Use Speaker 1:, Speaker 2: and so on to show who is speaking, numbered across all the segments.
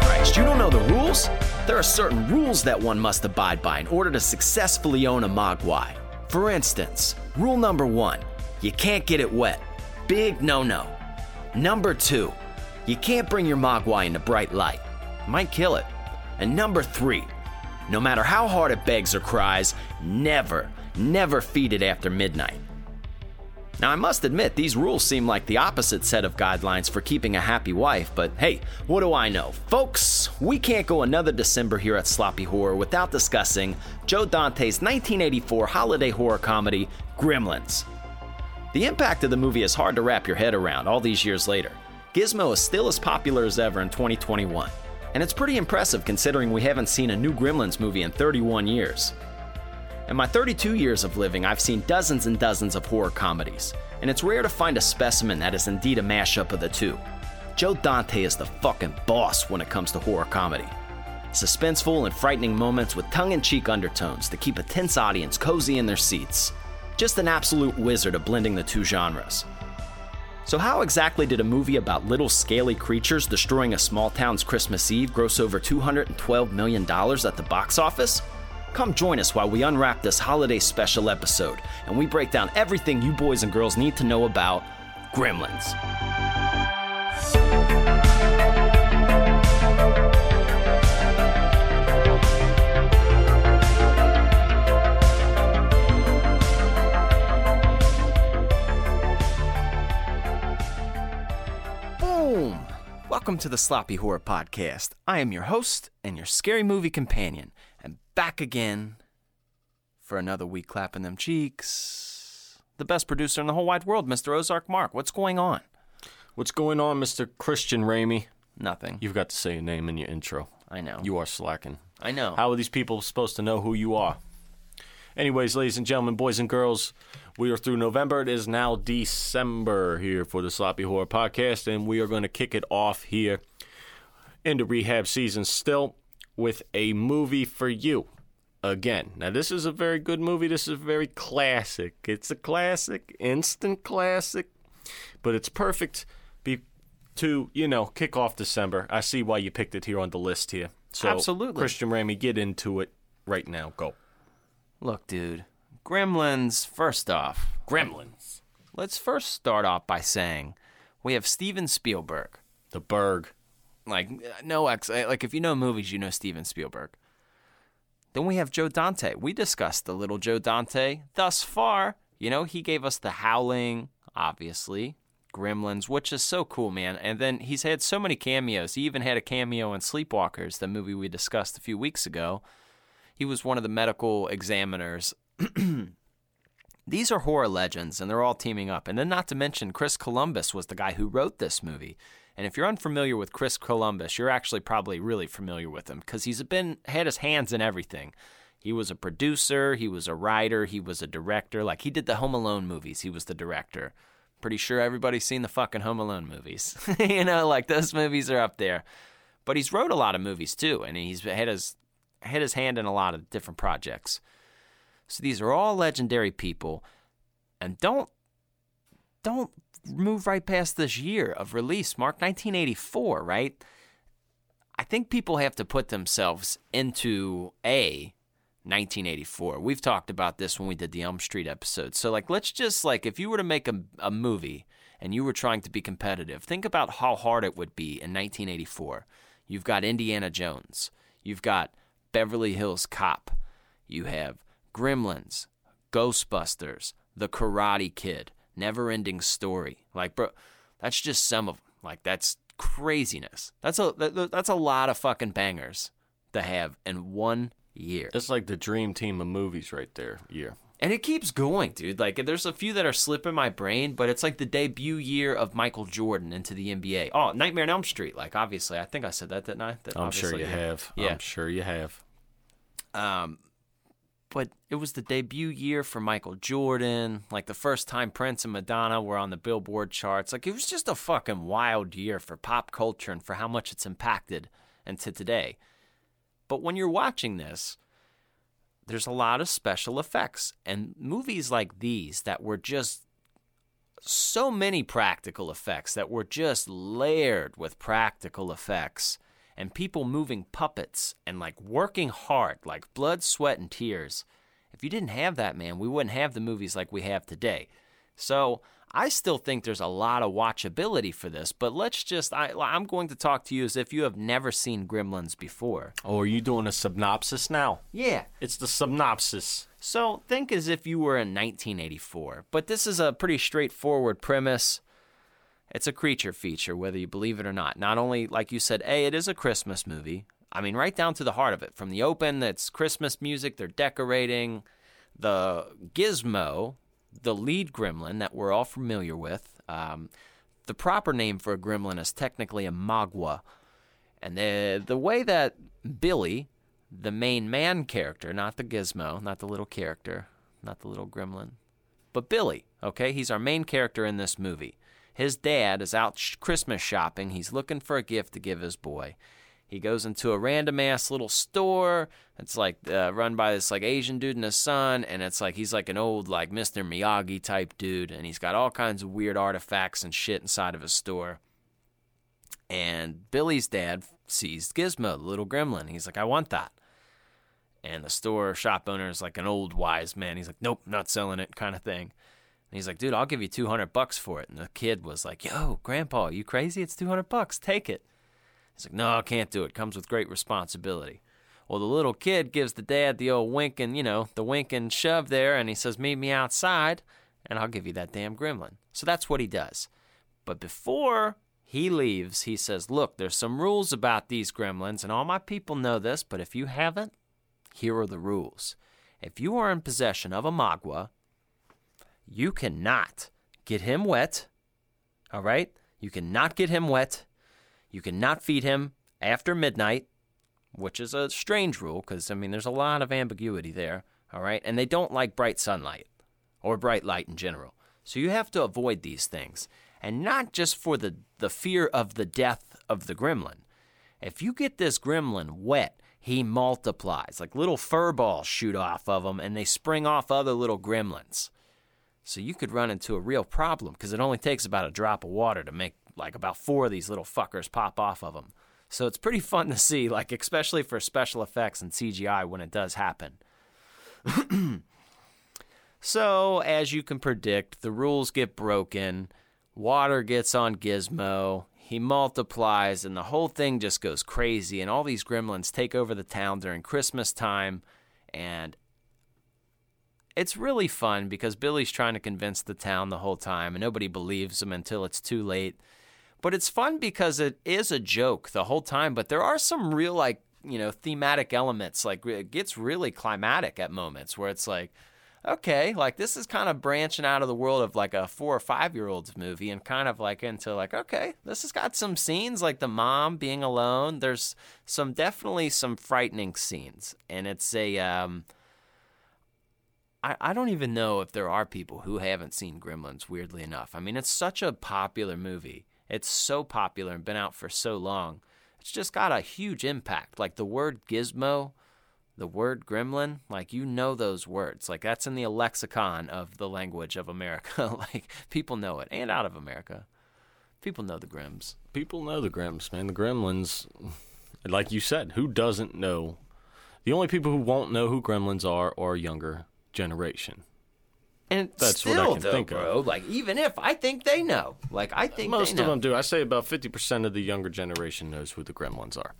Speaker 1: Christ, you don't know the rules? There are certain rules that one must abide by in order to successfully own a Mogwai. For instance, rule number one you can't get it wet. Big no no. Number two, you can't bring your Mogwai into bright light. Might kill it. And number three, no matter how hard it begs or cries, never, never feed it after midnight. Now, I must admit, these rules seem like the opposite set of guidelines for keeping a happy wife, but hey, what do I know? Folks, we can't go another December here at Sloppy Horror without discussing Joe Dante's 1984 holiday horror comedy, Gremlins. The impact of the movie is hard to wrap your head around all these years later. Gizmo is still as popular as ever in 2021, and it's pretty impressive considering we haven't seen a new Gremlins movie in 31 years. In my 32 years of living, I've seen dozens and dozens of horror comedies, and it's rare to find a specimen that is indeed a mashup of the two. Joe Dante is the fucking boss when it comes to horror comedy. Suspenseful and frightening moments with tongue in cheek undertones to keep a tense audience cozy in their seats. Just an absolute wizard of blending the two genres. So, how exactly did a movie about little scaly creatures destroying a small town's Christmas Eve gross over $212 million at the box office? Come join us while we unwrap this holiday special episode and we break down everything you boys and girls need to know about Gremlins. Boom! Welcome to the Sloppy Horror Podcast. I am your host and your scary movie companion, and back again for another week clapping them cheeks. The best producer in the whole wide world, Mr. Ozark Mark. What's going on?
Speaker 2: What's going on, Mr. Christian Ramey?
Speaker 1: Nothing.
Speaker 2: You've got to say your name in your intro.
Speaker 1: I know.
Speaker 2: You are slacking.
Speaker 1: I know.
Speaker 2: How are these people supposed to know who you are? Anyways, ladies and gentlemen, boys and girls, we are through November. It is now December here for the Sloppy Horror Podcast, and we are going to kick it off here into rehab season still with a movie for you. Again, now this is a very good movie. This is very classic. It's a classic, instant classic, but it's perfect be- to, you know, kick off December. I see why you picked it here on the list here. So,
Speaker 1: Absolutely.
Speaker 2: Christian Ramey, get into it right now. Go.
Speaker 1: Look, dude. Gremlins, first off,
Speaker 2: Gremlins.
Speaker 1: let's first start off by saying we have Steven Spielberg.
Speaker 2: The Berg.
Speaker 1: Like, no ex. Like, if you know movies, you know Steven Spielberg. Then we have Joe Dante. We discussed the little Joe Dante thus far. You know, he gave us The Howling, obviously, Gremlins, which is so cool, man. And then he's had so many cameos. He even had a cameo in Sleepwalkers, the movie we discussed a few weeks ago. He was one of the medical examiners. These are horror legends, and they're all teaming up. And then, not to mention, Chris Columbus was the guy who wrote this movie. And if you're unfamiliar with Chris Columbus, you're actually probably really familiar with him because he's been had his hands in everything. He was a producer, he was a writer, he was a director. Like he did the Home Alone movies. He was the director. Pretty sure everybody's seen the fucking Home Alone movies. you know, like those movies are up there. But he's wrote a lot of movies too, and he's had his had his hand in a lot of different projects. So these are all legendary people, and don't don't move right past this year of release, Mark 1984, right? I think people have to put themselves into a 1984. We've talked about this when we did the Elm Street episode. So like let's just like if you were to make a, a movie and you were trying to be competitive, think about how hard it would be in 1984. You've got Indiana Jones. You've got Beverly Hills Cop. You have Gremlins, Ghostbusters, The Karate Kid, Never Ending Story. Like, bro, that's just some of them. Like, that's craziness. That's a that, that's a lot of fucking bangers to have in one year.
Speaker 2: That's like the dream team of movies right there. Yeah.
Speaker 1: And it keeps going, dude. Like, there's a few that are slipping my brain, but it's like the debut year of Michael Jordan into the NBA. Oh, Nightmare on Elm Street. Like, obviously, I think I said that, didn't I? That
Speaker 2: I'm sure you
Speaker 1: yeah.
Speaker 2: have.
Speaker 1: Yeah.
Speaker 2: I'm sure you have.
Speaker 1: Um, but it was the debut year for Michael Jordan. Like the first time Prince and Madonna were on the Billboard charts. Like it was just a fucking wild year for pop culture and for how much it's impacted and to today. But when you're watching this, there's a lot of special effects and movies like these that were just so many practical effects that were just layered with practical effects and people moving puppets and like working hard, like blood, sweat, and tears. If you didn't have that, man, we wouldn't have the movies like we have today. So I still think there's a lot of watchability for this, but let's just, I, I'm going to talk to you as if you have never seen Gremlins before.
Speaker 2: Oh, are you doing a synopsis now?
Speaker 1: Yeah.
Speaker 2: It's the synopsis.
Speaker 1: So think as if you were in 1984, but this is a pretty straightforward premise. It's a creature feature, whether you believe it or not. Not only, like you said, A, it is a Christmas movie. I mean, right down to the heart of it. From the open, it's Christmas music, they're decorating. The gizmo, the lead gremlin that we're all familiar with. Um, the proper name for a gremlin is technically a Mogwai. And the, the way that Billy, the main man character, not the gizmo, not the little character, not the little gremlin, but Billy, okay? He's our main character in this movie. His dad is out Christmas shopping. He's looking for a gift to give his boy. He goes into a random ass little store. It's like uh, run by this like Asian dude and his son, and it's like he's like an old like Mr. Miyagi type dude, and he's got all kinds of weird artifacts and shit inside of his store. And Billy's dad sees Gizmo, the little gremlin. He's like, I want that. And the store shop owner is like an old wise man. He's like, Nope, not selling it, kind of thing. And he's like, Dude, I'll give you two hundred bucks for it. And the kid was like, Yo, Grandpa, you crazy? It's two hundred bucks. Take it. He's like, No, I can't do it. Comes with great responsibility. Well, the little kid gives the dad the old wink and, you know, the wink and shove there, and he says, Meet me outside, and I'll give you that damn gremlin. So that's what he does. But before he leaves, he says, Look, there's some rules about these gremlins, and all my people know this, but if you haven't, here are the rules. If you are in possession of a Mogwai, you cannot get him wet. All right? You cannot get him wet. You cannot feed him after midnight, which is a strange rule because, I mean, there's a lot of ambiguity there. All right? And they don't like bright sunlight or bright light in general. So you have to avoid these things. And not just for the, the fear of the death of the gremlin. If you get this gremlin wet, he multiplies. Like little fur balls shoot off of him and they spring off other little gremlins. So you could run into a real problem because it only takes about a drop of water to make like about four of these little fuckers pop off of them. So it's pretty fun to see, like especially for special effects and CGI when it does happen. so as you can predict, the rules get broken, water gets on Gizmo, he multiplies, and the whole thing just goes crazy. And all these gremlins take over the town during Christmas time, and it's really fun because Billy's trying to convince the town the whole time, and nobody believes him until it's too late. But it's fun because it is a joke the whole time, but there are some real, like, you know, thematic elements. Like, it gets really climatic at moments where it's like, okay, like this is kind of branching out of the world of like a four or five year old's movie and kind of like into like, okay, this has got some scenes like the mom being alone. There's some definitely some frightening scenes. And it's a, um, I, I don't even know if there are people who haven't seen Gremlins, weirdly enough. I mean, it's such a popular movie. It's so popular and been out for so long. It's just got a huge impact. Like the word gizmo, the word gremlin, like you know those words. Like that's in the lexicon of the language of America. like people know it. And out of America. People know the Grims.
Speaker 2: People know the Grims, man. The Gremlins, like you said, who doesn't know? The only people who won't know who Gremlins are are younger generation.
Speaker 1: And
Speaker 2: That's
Speaker 1: still,
Speaker 2: what I can
Speaker 1: though,
Speaker 2: think of.
Speaker 1: like even if I think they know, like I think
Speaker 2: Most
Speaker 1: they
Speaker 2: of
Speaker 1: know.
Speaker 2: them do. I say about 50% of the younger generation knows who the Gremlins are.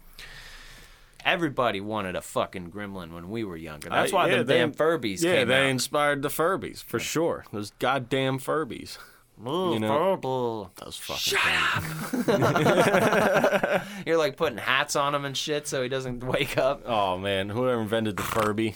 Speaker 1: Everybody wanted a fucking gremlin when we were younger. That's
Speaker 2: I-
Speaker 1: why
Speaker 2: yeah,
Speaker 1: the
Speaker 2: they-
Speaker 1: damn Furbies
Speaker 2: Yeah,
Speaker 1: came
Speaker 2: they
Speaker 1: out.
Speaker 2: inspired the Furbies, for sure. Those goddamn Furbies.
Speaker 1: Ooh,
Speaker 2: you know-. Those fucking things.
Speaker 1: You're like putting hats on him and shit so he doesn't wake up.
Speaker 2: Oh, man. Whoever invented the Furby.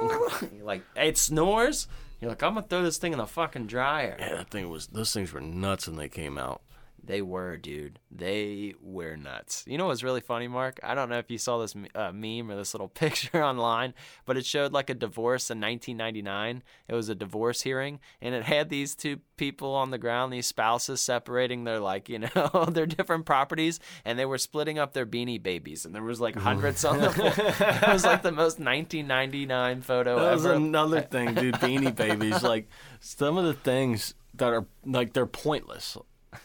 Speaker 1: Like, it snores. You're like, I'm gonna throw this thing in the fucking dryer.
Speaker 2: Yeah, that thing was, those things were nuts when they came out.
Speaker 1: They were, dude. They were nuts. You know what's really funny, Mark? I don't know if you saw this uh, meme or this little picture online, but it showed like a divorce in 1999. It was a divorce hearing, and it had these two people on the ground, these spouses separating their like, you know, their different properties, and they were splitting up their beanie babies, and there was like hundreds on the floor. it was like the most 1999 photo
Speaker 2: That was
Speaker 1: ever.
Speaker 2: another thing, dude. Beanie Babies. Like, some of the things that are like they're pointless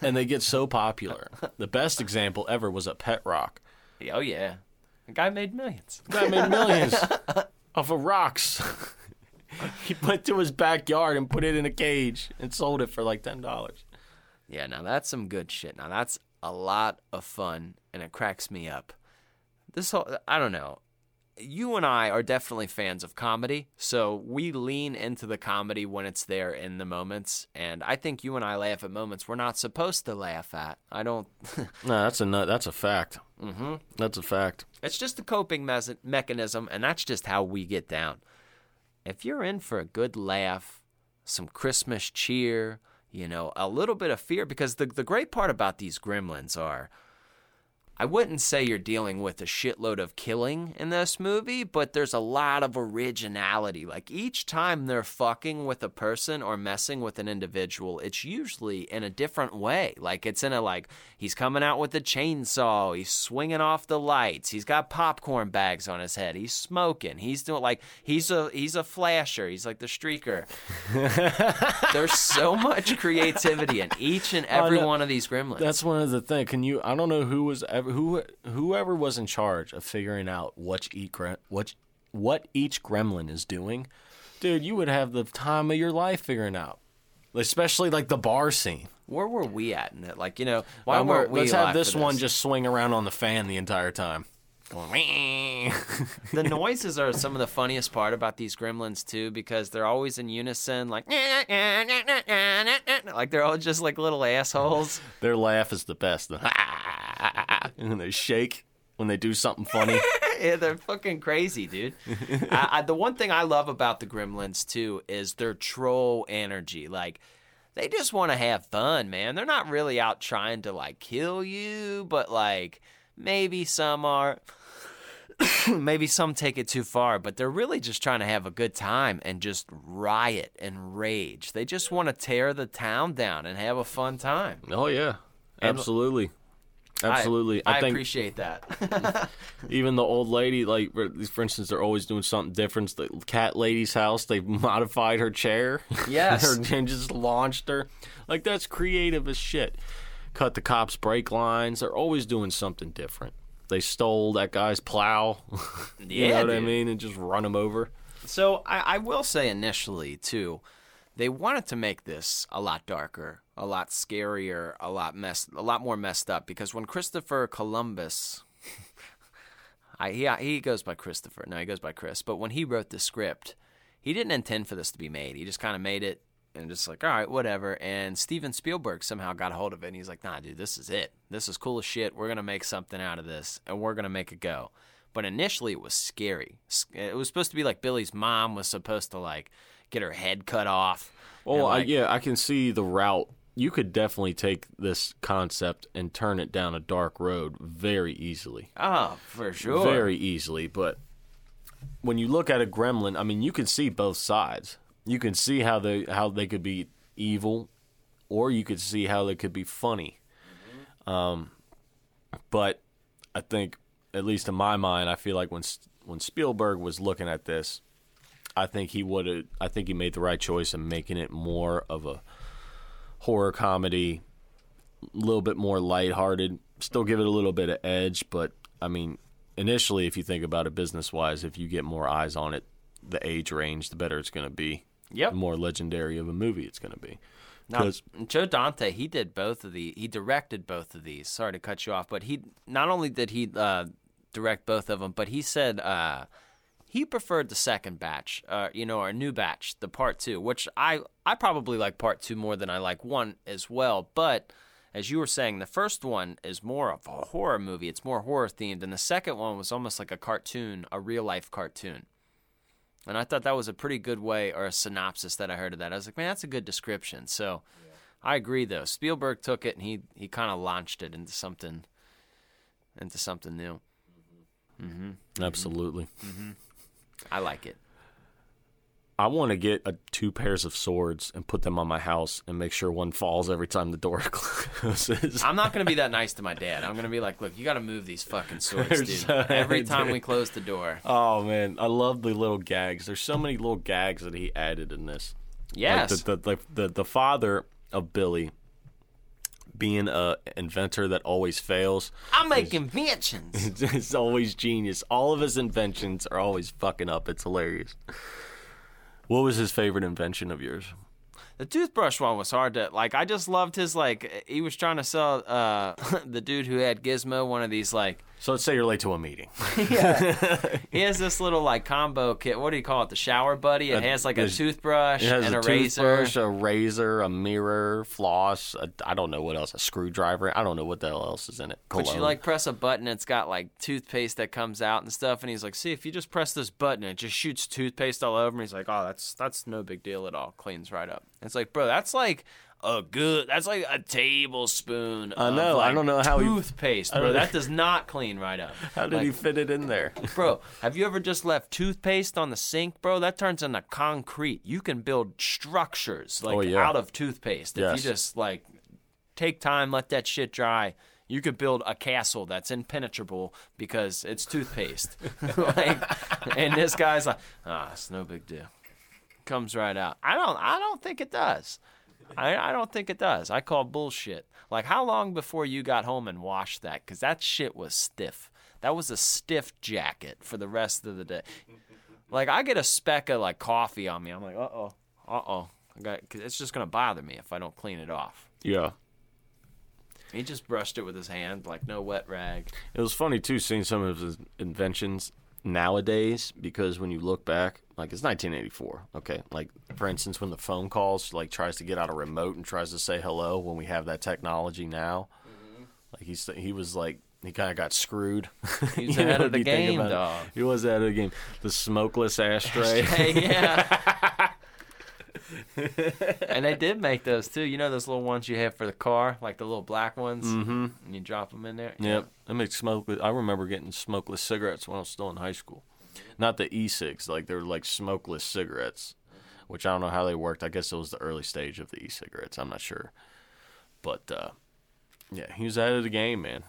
Speaker 2: and they get so popular. the best example ever was a Pet Rock.
Speaker 1: Oh yeah, the guy made millions.
Speaker 2: Guy made millions off of rocks. he went to his backyard and put it in a cage and sold it for like ten dollars.
Speaker 1: Yeah, now that's some good shit. Now that's a lot of fun, and it cracks me up. This whole, I don't know. You and I are definitely fans of comedy, so we lean into the comedy when it's there in the moments. And I think you and I laugh at moments we're not supposed to laugh at. I don't.
Speaker 2: No, that's a nut. That's a fact. Mm-hmm. That's a fact.
Speaker 1: It's just a coping mes- mechanism, and that's just how we get down. If you're in for a good laugh, some Christmas cheer, you know, a little bit of fear, because the, the great part about these gremlins are. I wouldn't say you're dealing with a shitload of killing in this movie, but there's a lot of originality. Like each time they're fucking with a person or messing with an individual, it's usually in a different way. Like it's in a like he's coming out with a chainsaw, he's swinging off the lights, he's got popcorn bags on his head, he's smoking, he's doing like he's a he's a flasher, he's like the streaker. there's so much creativity in each and every one of these gremlins.
Speaker 2: That's one of the things. Can you? I don't know who was ever who whoever was in charge of figuring out what each what what each gremlin is doing, dude. You would have the time of your life figuring out, especially like the bar scene.
Speaker 1: Where were we at in it? Like, you know, why
Speaker 2: Um, we're-
Speaker 1: weren't we
Speaker 2: let's have this
Speaker 1: for
Speaker 2: one just swing around on the fan the entire time.
Speaker 1: The noises are some of the funniest part about these gremlins too because they're always in unison like like they're all just like little assholes
Speaker 2: Their laugh is the best. and they shake when they do something funny.
Speaker 1: yeah, they're fucking crazy dude I, I, the one thing i love about the gremlins too is their troll energy like they just want to have fun man they're not really out trying to like kill you but like maybe some are maybe some take it too far, but they're really just trying to have a good time and just riot and rage. They just want to tear the town down and have a fun time.
Speaker 2: Oh yeah, absolutely, absolutely.
Speaker 1: I,
Speaker 2: I, think
Speaker 1: appreciate that.
Speaker 2: even the old lady, like for instance, they're always doing something different. The cat lady's house, they modified her chair.
Speaker 1: Yes.
Speaker 2: Her- and just launched her. Like that's creative as shit. Cut the cops' brake lines. They're always doing something different. They stole that guy's plow. you
Speaker 1: Yeah,
Speaker 2: know what I mean, and just run him over.
Speaker 1: so I, I will say initially too, they wanted to make this a lot darker, a lot scarier, a lot mess, a lot more messed up. Because when Christopher Columbus, I he he goes by Christopher, no, he goes by Chris. But when he wrote the script, he didn't intend for this to be made. He just kind of made it and just like, all right, whatever. And Steven Spielberg somehow got a hold of it and he's like, nah, dude, this is it. This is cool as shit. We're to make something out of this and we're to make it go. But initially it was scary. It was supposed to be like Billy's mom was supposed to like get her head cut off.
Speaker 2: Well,
Speaker 1: and,
Speaker 2: I, yeah, I can see the route. You could definitely take this concept and turn it down a dark road very easily.
Speaker 1: Oh, for sure.
Speaker 2: Very easily. But when you look at a gremlin, I mean, you can see both sides. You can see how they how they could be evil, or you could see how they could be funny. Um, but I think, at least in my mind, I feel like when when Spielberg was looking at this, I think he would have. I think he made the right choice in making it more of a horror comedy, a little bit more lighthearted. Still give it a little bit of edge, but I mean, initially, if you think about it business wise, if you get more eyes on it, the age range, the better it's going to be.
Speaker 1: Yep.
Speaker 2: The more legendary of a movie it's going to be.
Speaker 1: Now, Joe Dante, he did both of the. He directed both of these. Sorry to cut you off, but he not only did he uh, direct both of them, but he said uh, he preferred the second batch. Uh, you know, our new batch, the part two, which I I probably like part two more than I like one as well. But as you were saying, the first one is more of a horror movie. It's more horror themed, and the second one was almost like a cartoon, a real life cartoon. And I thought that was a pretty good way or a synopsis that I heard of that. I was like, man, that's a good description. So I agree though. Spielberg took it and he he kind of launched it into something into something new. Mm-hmm. Mm-hmm.
Speaker 2: Absolutely. Mm-hmm.
Speaker 1: I like it.
Speaker 2: I want to get a, two pairs of swords and put them on my house and make sure one falls every time the door closes.
Speaker 1: I'm not gonna be that nice to my dad. I'm gonna be like, look, you got to move these fucking swords, dude. Every time we close the door.
Speaker 2: Oh man, I love the little gags. There's so many little gags that he added in this.
Speaker 1: Yes.
Speaker 2: Like the, the, the the the father of Billy being a inventor that always fails.
Speaker 1: I make inventions.
Speaker 2: it's always genius. All of his inventions are always fucking up. It's hilarious. What was his favorite invention of yours?
Speaker 1: The toothbrush one was hard to like. I just loved his like. He was trying to sell uh the dude who had Gizmo one of these like.
Speaker 2: So let's say you're late to a meeting.
Speaker 1: Yeah, he has this little like combo kit. What do you call it? The shower buddy. It
Speaker 2: Uh,
Speaker 1: has like a toothbrush
Speaker 2: It has
Speaker 1: and
Speaker 2: a,
Speaker 1: a, razor.
Speaker 2: toothbrush, a razor, a mirror, floss. I I don't know what else. A screwdriver. I don't know what the hell else is in it.
Speaker 1: But you like press a button, it's got like toothpaste that comes out and stuff. And he's like, "See, if you just press this button, it just shoots toothpaste all over." And he's like, "Oh, that's that's no big deal at all. Cleans right up." It's like, bro, that's like a good. That's like a tablespoon.
Speaker 2: I
Speaker 1: of,
Speaker 2: know, I don't know how he-
Speaker 1: toothpaste, bro. That does not clean right up.
Speaker 2: How did
Speaker 1: Like,
Speaker 2: he fit it in there?
Speaker 1: Bro, have you ever just left toothpaste on the sink, bro? That turns into concrete. You can build structures like
Speaker 2: Oh, yeah.
Speaker 1: out of toothpaste if
Speaker 2: Yes.
Speaker 1: you just like take time, let that shit dry. You could build a castle that's impenetrable because it's toothpaste. like, and this guy's like, ah, it's no big deal. Comes right out. I don't. I don't think it does. I, I don't think it does. I call bullshit. Like, how long before you got home and washed that? Because that shit was stiff. That was a stiff jacket for the rest of the day. Like, I get a speck of like coffee on me. I'm like, uh oh, uh oh. I got. Cause it's just gonna bother me if I don't clean it off.
Speaker 2: Yeah.
Speaker 1: He just brushed it with his hand, like no wet rag.
Speaker 2: It was funny too seeing some of his inventions nowadays because when you look back, like it's 1984. Okay, like for instance, when the phone calls like tries to get out a remote and tries to say hello when we have that technology now, mm-hmm. like he's he was like he kind of got screwed.
Speaker 1: He's
Speaker 2: You know,
Speaker 1: of the game,
Speaker 2: it.
Speaker 1: dog.
Speaker 2: He was ahead of the game. The smokeless ashtray.
Speaker 1: Hey, yeah. And they did make those too. You know those little ones you have for the car, like the little black ones, mm-hmm. and you drop them in there.
Speaker 2: Yep, I make smokeless. I remember getting smokeless cigarettes when I was still in high school. Not the e-cigs, like they were like smokeless cigarettes, which I don't know how they worked. I guess it was the early stage of the e-cigarettes. I'm not sure, but uh, yeah, he was out of the game, man.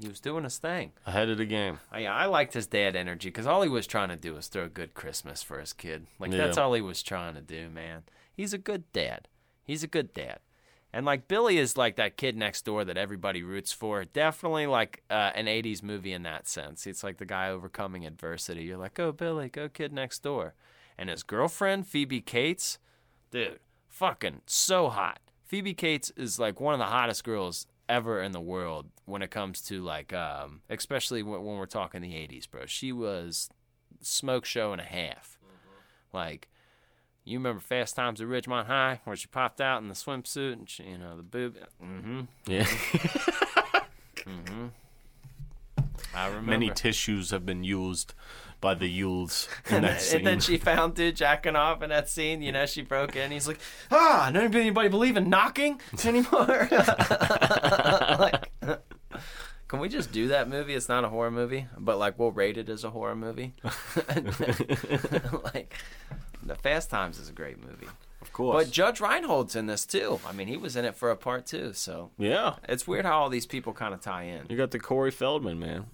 Speaker 1: He was doing his thing.
Speaker 2: Ahead of the game.
Speaker 1: I, I liked his dad energy because all he was trying to do was throw a good Christmas for his kid. Like
Speaker 2: Yeah.
Speaker 1: that's all he was trying to do, man. He's a good dad. He's a good dad. And like Billy is like that kid next door that everybody roots for. Definitely like uh, an '80s movie in that sense. It's like the guy overcoming adversity. You're like, go Billy, go kid next door. And his girlfriend Phoebe Cates, dude, fucking so hot. Phoebe Cates is like one of the hottest girls ever in the world when it comes to like, um, especially when, when we're talking the '80s, bro. She was smoke show and a half. Like, you remember Fast Times at Ridgemont High, where she popped out in the swimsuit and she, you know the boob. Mm-hmm.
Speaker 2: Yeah. mm-hmm.
Speaker 1: I remember.
Speaker 2: Many tissues have been used by the Yules. in
Speaker 1: and,
Speaker 2: that scene.
Speaker 1: and then she found dude jacking off in that scene. You know, she broke in. He's like, ah, none anybody believe in knocking anymore. like, can we just do that movie? It's not a horror movie, but like we'll rate it as a horror movie. like, the Fast Times is a great movie.
Speaker 2: of course.
Speaker 1: But Judge Reinhold's in this too. I mean, he was in it for a part too. So
Speaker 2: yeah.
Speaker 1: it's weird how all these people kind of tie in.
Speaker 2: You got the Corey Feldman, man.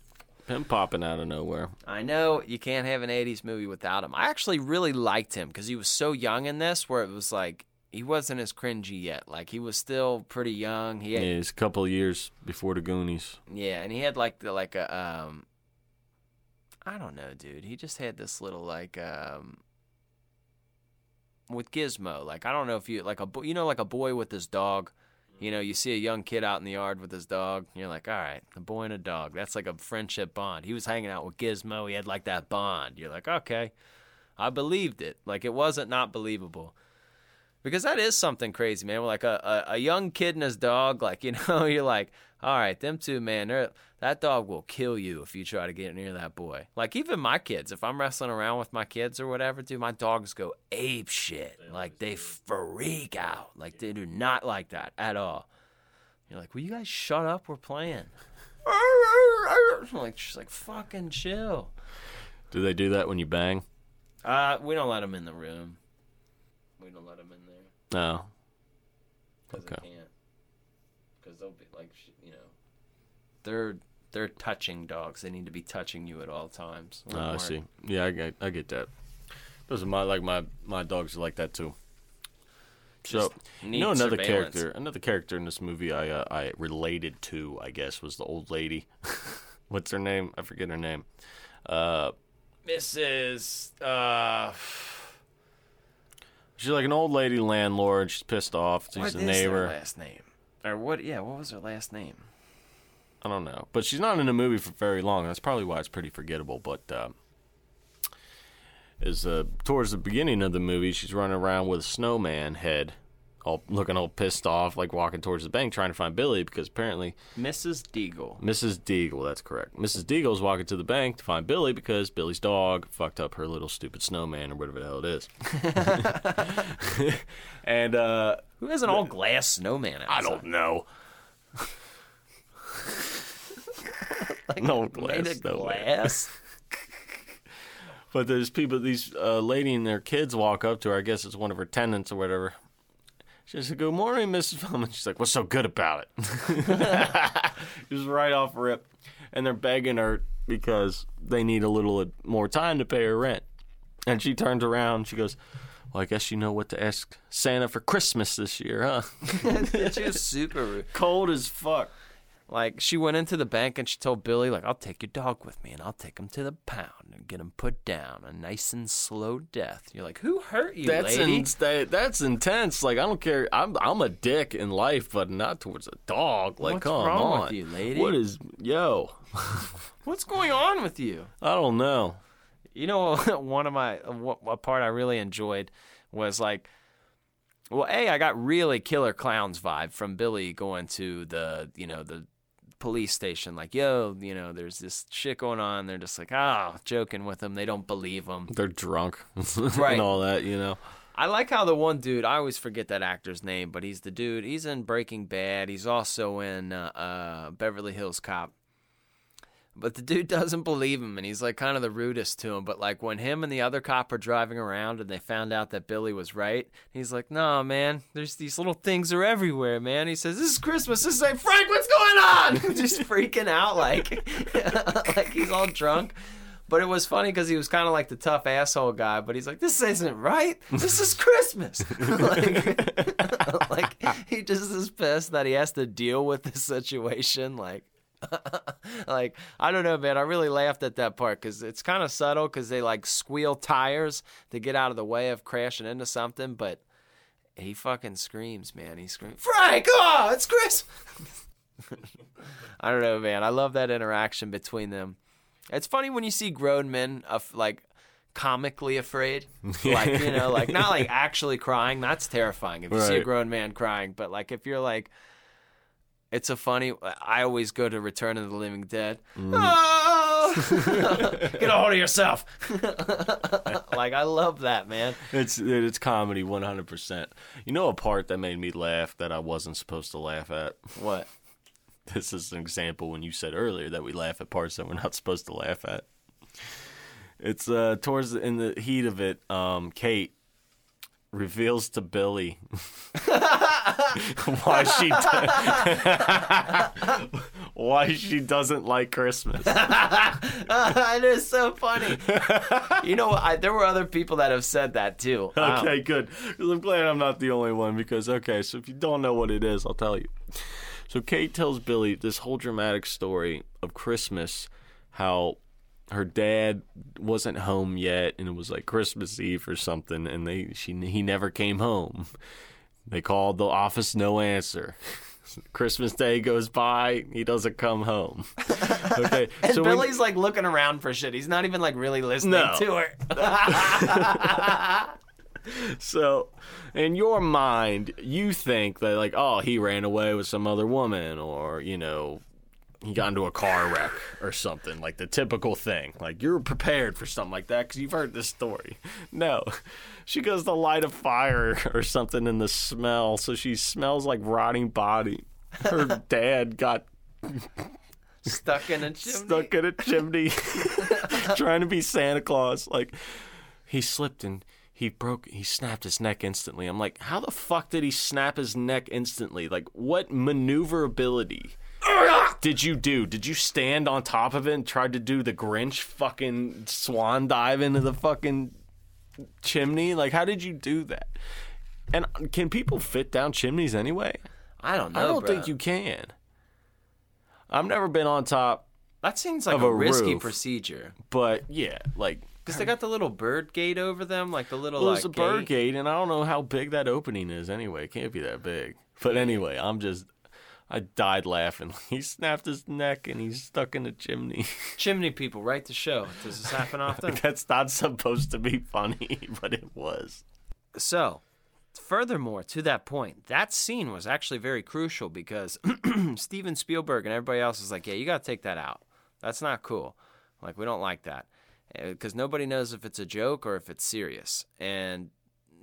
Speaker 2: Him popping out of nowhere.
Speaker 1: I know you can't have an 80s movie without him. I actually really liked him because he was so young in this, where it was like he wasn't as cringy yet. Like he was still pretty young. He
Speaker 2: Yeah, he's a couple of years before the Goonies.
Speaker 1: yeah. and he had like the like a um, I don't know, dude. He just had this little like um, with Gizmo. Like I don't know if you like a bo- you know like a boy with his dog. You know, you see a young kid out in the yard with his dog. You're like, all right, a boy and a dog. That's like a friendship bond. He was hanging out with Gizmo. He had like that bond. You're like, okay, I believed it. Like it wasn't not believable. Because that is something crazy, man. Like a, a, a young kid and his dog, like, you know, you're like, all right, them two, man, that dog will kill you if you try to get near that boy. Like, even my kids, if I'm wrestling around with my kids or whatever, dude, my dogs go ape shit. Like, they freak out. Like, they do not like that at all. You're like, will you guys shut up? We're playing. I'm like, she's like, fucking chill.
Speaker 2: Do they do that when you bang?
Speaker 1: Uh, we don't let them in the room. We don't let them in there.
Speaker 2: No. Okay.
Speaker 1: Because they'll be like, sh- you know, they're they're touching dogs. They need to be touching you at all times.
Speaker 2: Oh, I see. Yeah, I get, I get that. Those are my like my my dogs are like that too. So you know another character, another character in this movie I uh, I related to, I guess, was the old lady. What's her name? I forget her name. Uh,
Speaker 1: Mrs. Uh,
Speaker 2: she's like an old lady landlord. She's pissed off. She's
Speaker 1: what
Speaker 2: a neighbor.
Speaker 1: her last name? Or what? Yeah, what was her last name?
Speaker 2: I don't know, but she's not in the movie for very long. That's probably why it's pretty forgettable. But uh, is uh, towards the beginning of the movie, she's running around with a snowman head, all looking all pissed off, like walking towards the bank trying to find Billy because apparently
Speaker 1: Mrs. Deagle.
Speaker 2: Mrs. Deagle, that's correct. Mrs. Deagle's walking to the bank to find Billy because Billy's dog fucked up her little stupid snowman or whatever the hell it is. and uh,
Speaker 1: Who has an all glass snowman?
Speaker 2: I don't know. No glass snowman.
Speaker 1: glass.
Speaker 2: But there's people, these uh, lady and their kids walk up to her. I guess it's one of her tenants or whatever. She says, "Good morning, Mrs. Feldman." She's like, "What's so good about it?" Just right off rip, and they're begging her because they need a little more time to pay her rent. And she turns around. She goes, "Well, I guess you know what to ask Santa for Christmas this year, huh?"
Speaker 1: she was super rude.
Speaker 2: Cold as fuck.
Speaker 1: Like she went into the bank and she told Billy, like, I'll take your dog with me and I'll take him to the pound and get him put down a nice and slow death. You're like, who hurt you,
Speaker 2: That's
Speaker 1: lady?
Speaker 2: in, that, that's intense. Like I don't care. I'm I'm a dick in life, but not towards a dog. Like
Speaker 1: What's
Speaker 2: come
Speaker 1: wrong
Speaker 2: on,
Speaker 1: with you, lady?
Speaker 2: What is yo?
Speaker 1: What's going on with you?
Speaker 2: I don't know.
Speaker 1: You know, one of my a a part I really enjoyed was like, well, a I got really killer clowns vibe from Billy going to the you know the police station like yo you know there's this shit going on they're just like ah joking with them. they don't believe them.
Speaker 2: They're drunk
Speaker 1: Right.
Speaker 2: and all that. You know.
Speaker 1: I like how the one dude, I always forget that actor's name, but he's the dude. He's in Breaking Bad. He's also in uh, uh, Beverly Hills Cop. But the dude doesn't believe him, and he's like kind of the rudest to him. But like when him and the other cop are driving around and they found out that Billy was right, he's like, "No, man, there's these little things are everywhere, man." He says, "This is Christmas." This is like Frank, what's going on? Just freaking out, like, like he's all drunk. But it was funny because he was kind of like the tough asshole guy. But he's like, "This isn't right. This is Christmas." like, like he just is pissed that he has to deal with this situation. Like, like I don't know, man. I really laughed at that part because it's kind of subtle because they like squeal tires to get out of the way of crashing into something, but he fucking screams, man. He screams, Frank, oh, it's Chris. I don't know, man. I love that interaction between them. It's funny when you see grown men of like comically afraid, like you know, like not like actually crying. That's terrifying if you see a grown man crying. But like if you're like it's a funny. I always go to Return of the Living Dead. Oh! Get a hold of yourself. like I love that man.
Speaker 2: It's it's comedy 100. percent You know a part that made me laugh that I wasn't supposed to laugh at.
Speaker 1: What?
Speaker 2: This is an example when you said earlier that we laugh at parts that we're not supposed to laugh at. It's uh towards the, in the heat of it. Um, Kate reveals to Billy why she do- why she doesn't like Christmas.
Speaker 1: it is so funny. you know, I, there were other people that have said that too. Um,
Speaker 2: Okay, good. 'Cause I'm glad I'm not the only one because okay, so if you don't know what it is, I'll tell you. So Kate tells Billy this whole dramatic story of Christmas, how her dad wasn't home yet, and it was like Christmas Eve or something, and they she he never came home. They called the office, no answer. Christmas Day goes by, he doesn't come home. Okay,
Speaker 1: And
Speaker 2: so when-
Speaker 1: Billy's like looking around for shit. He's not even like really listening
Speaker 2: No.
Speaker 1: to her.
Speaker 2: So, in your mind, you think that like, oh, he ran away with some other woman, or you know, he got into a car wreck or something, like the typical thing. Like you're prepared for something like that because you've heard this story. No, she goes to light a fire or something in the smell, so she smells like rotting body. Her dad got
Speaker 1: Stuck in a chimney.
Speaker 2: stuck in a chimney trying to be Santa Claus. Like he slipped and he broke he snapped his neck instantly. I'm like, how the fuck did he snap his neck instantly? Like what maneuverability did you do? Did you stand on top of it and try to do the Grinch fucking swan dive into the fucking chimney? Like how did you do that? And can people fit down chimneys anyway?
Speaker 1: I don't know.
Speaker 2: I don't
Speaker 1: bruh.
Speaker 2: think you can. I've never been on top,
Speaker 1: That seems like
Speaker 2: of
Speaker 1: a,
Speaker 2: a
Speaker 1: risky
Speaker 2: roof.
Speaker 1: procedure
Speaker 2: but yeah, like
Speaker 1: because they got the little bird gate over them, like the little
Speaker 2: well,
Speaker 1: like
Speaker 2: it's a bird
Speaker 1: gate.
Speaker 2: gate, and I don't know how big that opening is. Anyway, it can't be that big. But anyway, I'm just. I died laughing. He snapped his neck and he's stuck in the chimney.
Speaker 1: Chimney people, write the show. Does this happen often?
Speaker 2: That's not supposed to be funny, but it was.
Speaker 1: So, furthermore, to that point, that scene was actually very crucial because Steven Spielberg and everybody else was like, yeah, you got to take that out. That's not cool. Like, we don't like that. Eh, because nobody knows if it's a joke or if it's serious. And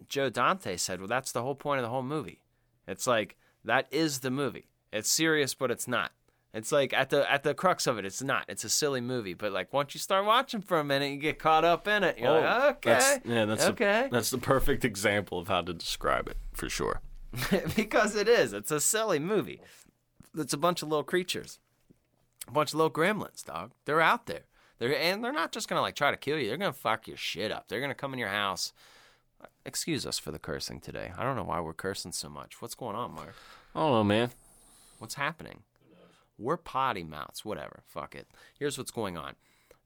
Speaker 1: Joe Dante said, well, that's the whole point of the whole movie. It's like, that is the movie. It's serious, but it's not. It's like at the at the crux of it, it's not. It's a silly movie, but like once you start watching for a minute, you get caught up in it. You're oh, like, okay,
Speaker 2: Oh, That's, yeah, that's
Speaker 1: okay.
Speaker 2: The, that's the perfect example of how to describe it for sure.
Speaker 1: because it is. It's a silly movie. It's a bunch of little creatures, a bunch of little gremlins, dog. They're out there. They're and they're not just gonna like try to kill you. They're gonna fuck your shit up. They're gonna come in your house. Excuse us for the cursing today. I don't know why we're cursing so much. What's going on, Mark?
Speaker 2: I don't know, man.
Speaker 1: What's happening? We're potty mouths. Whatever. Fuck it. Here's what's going on.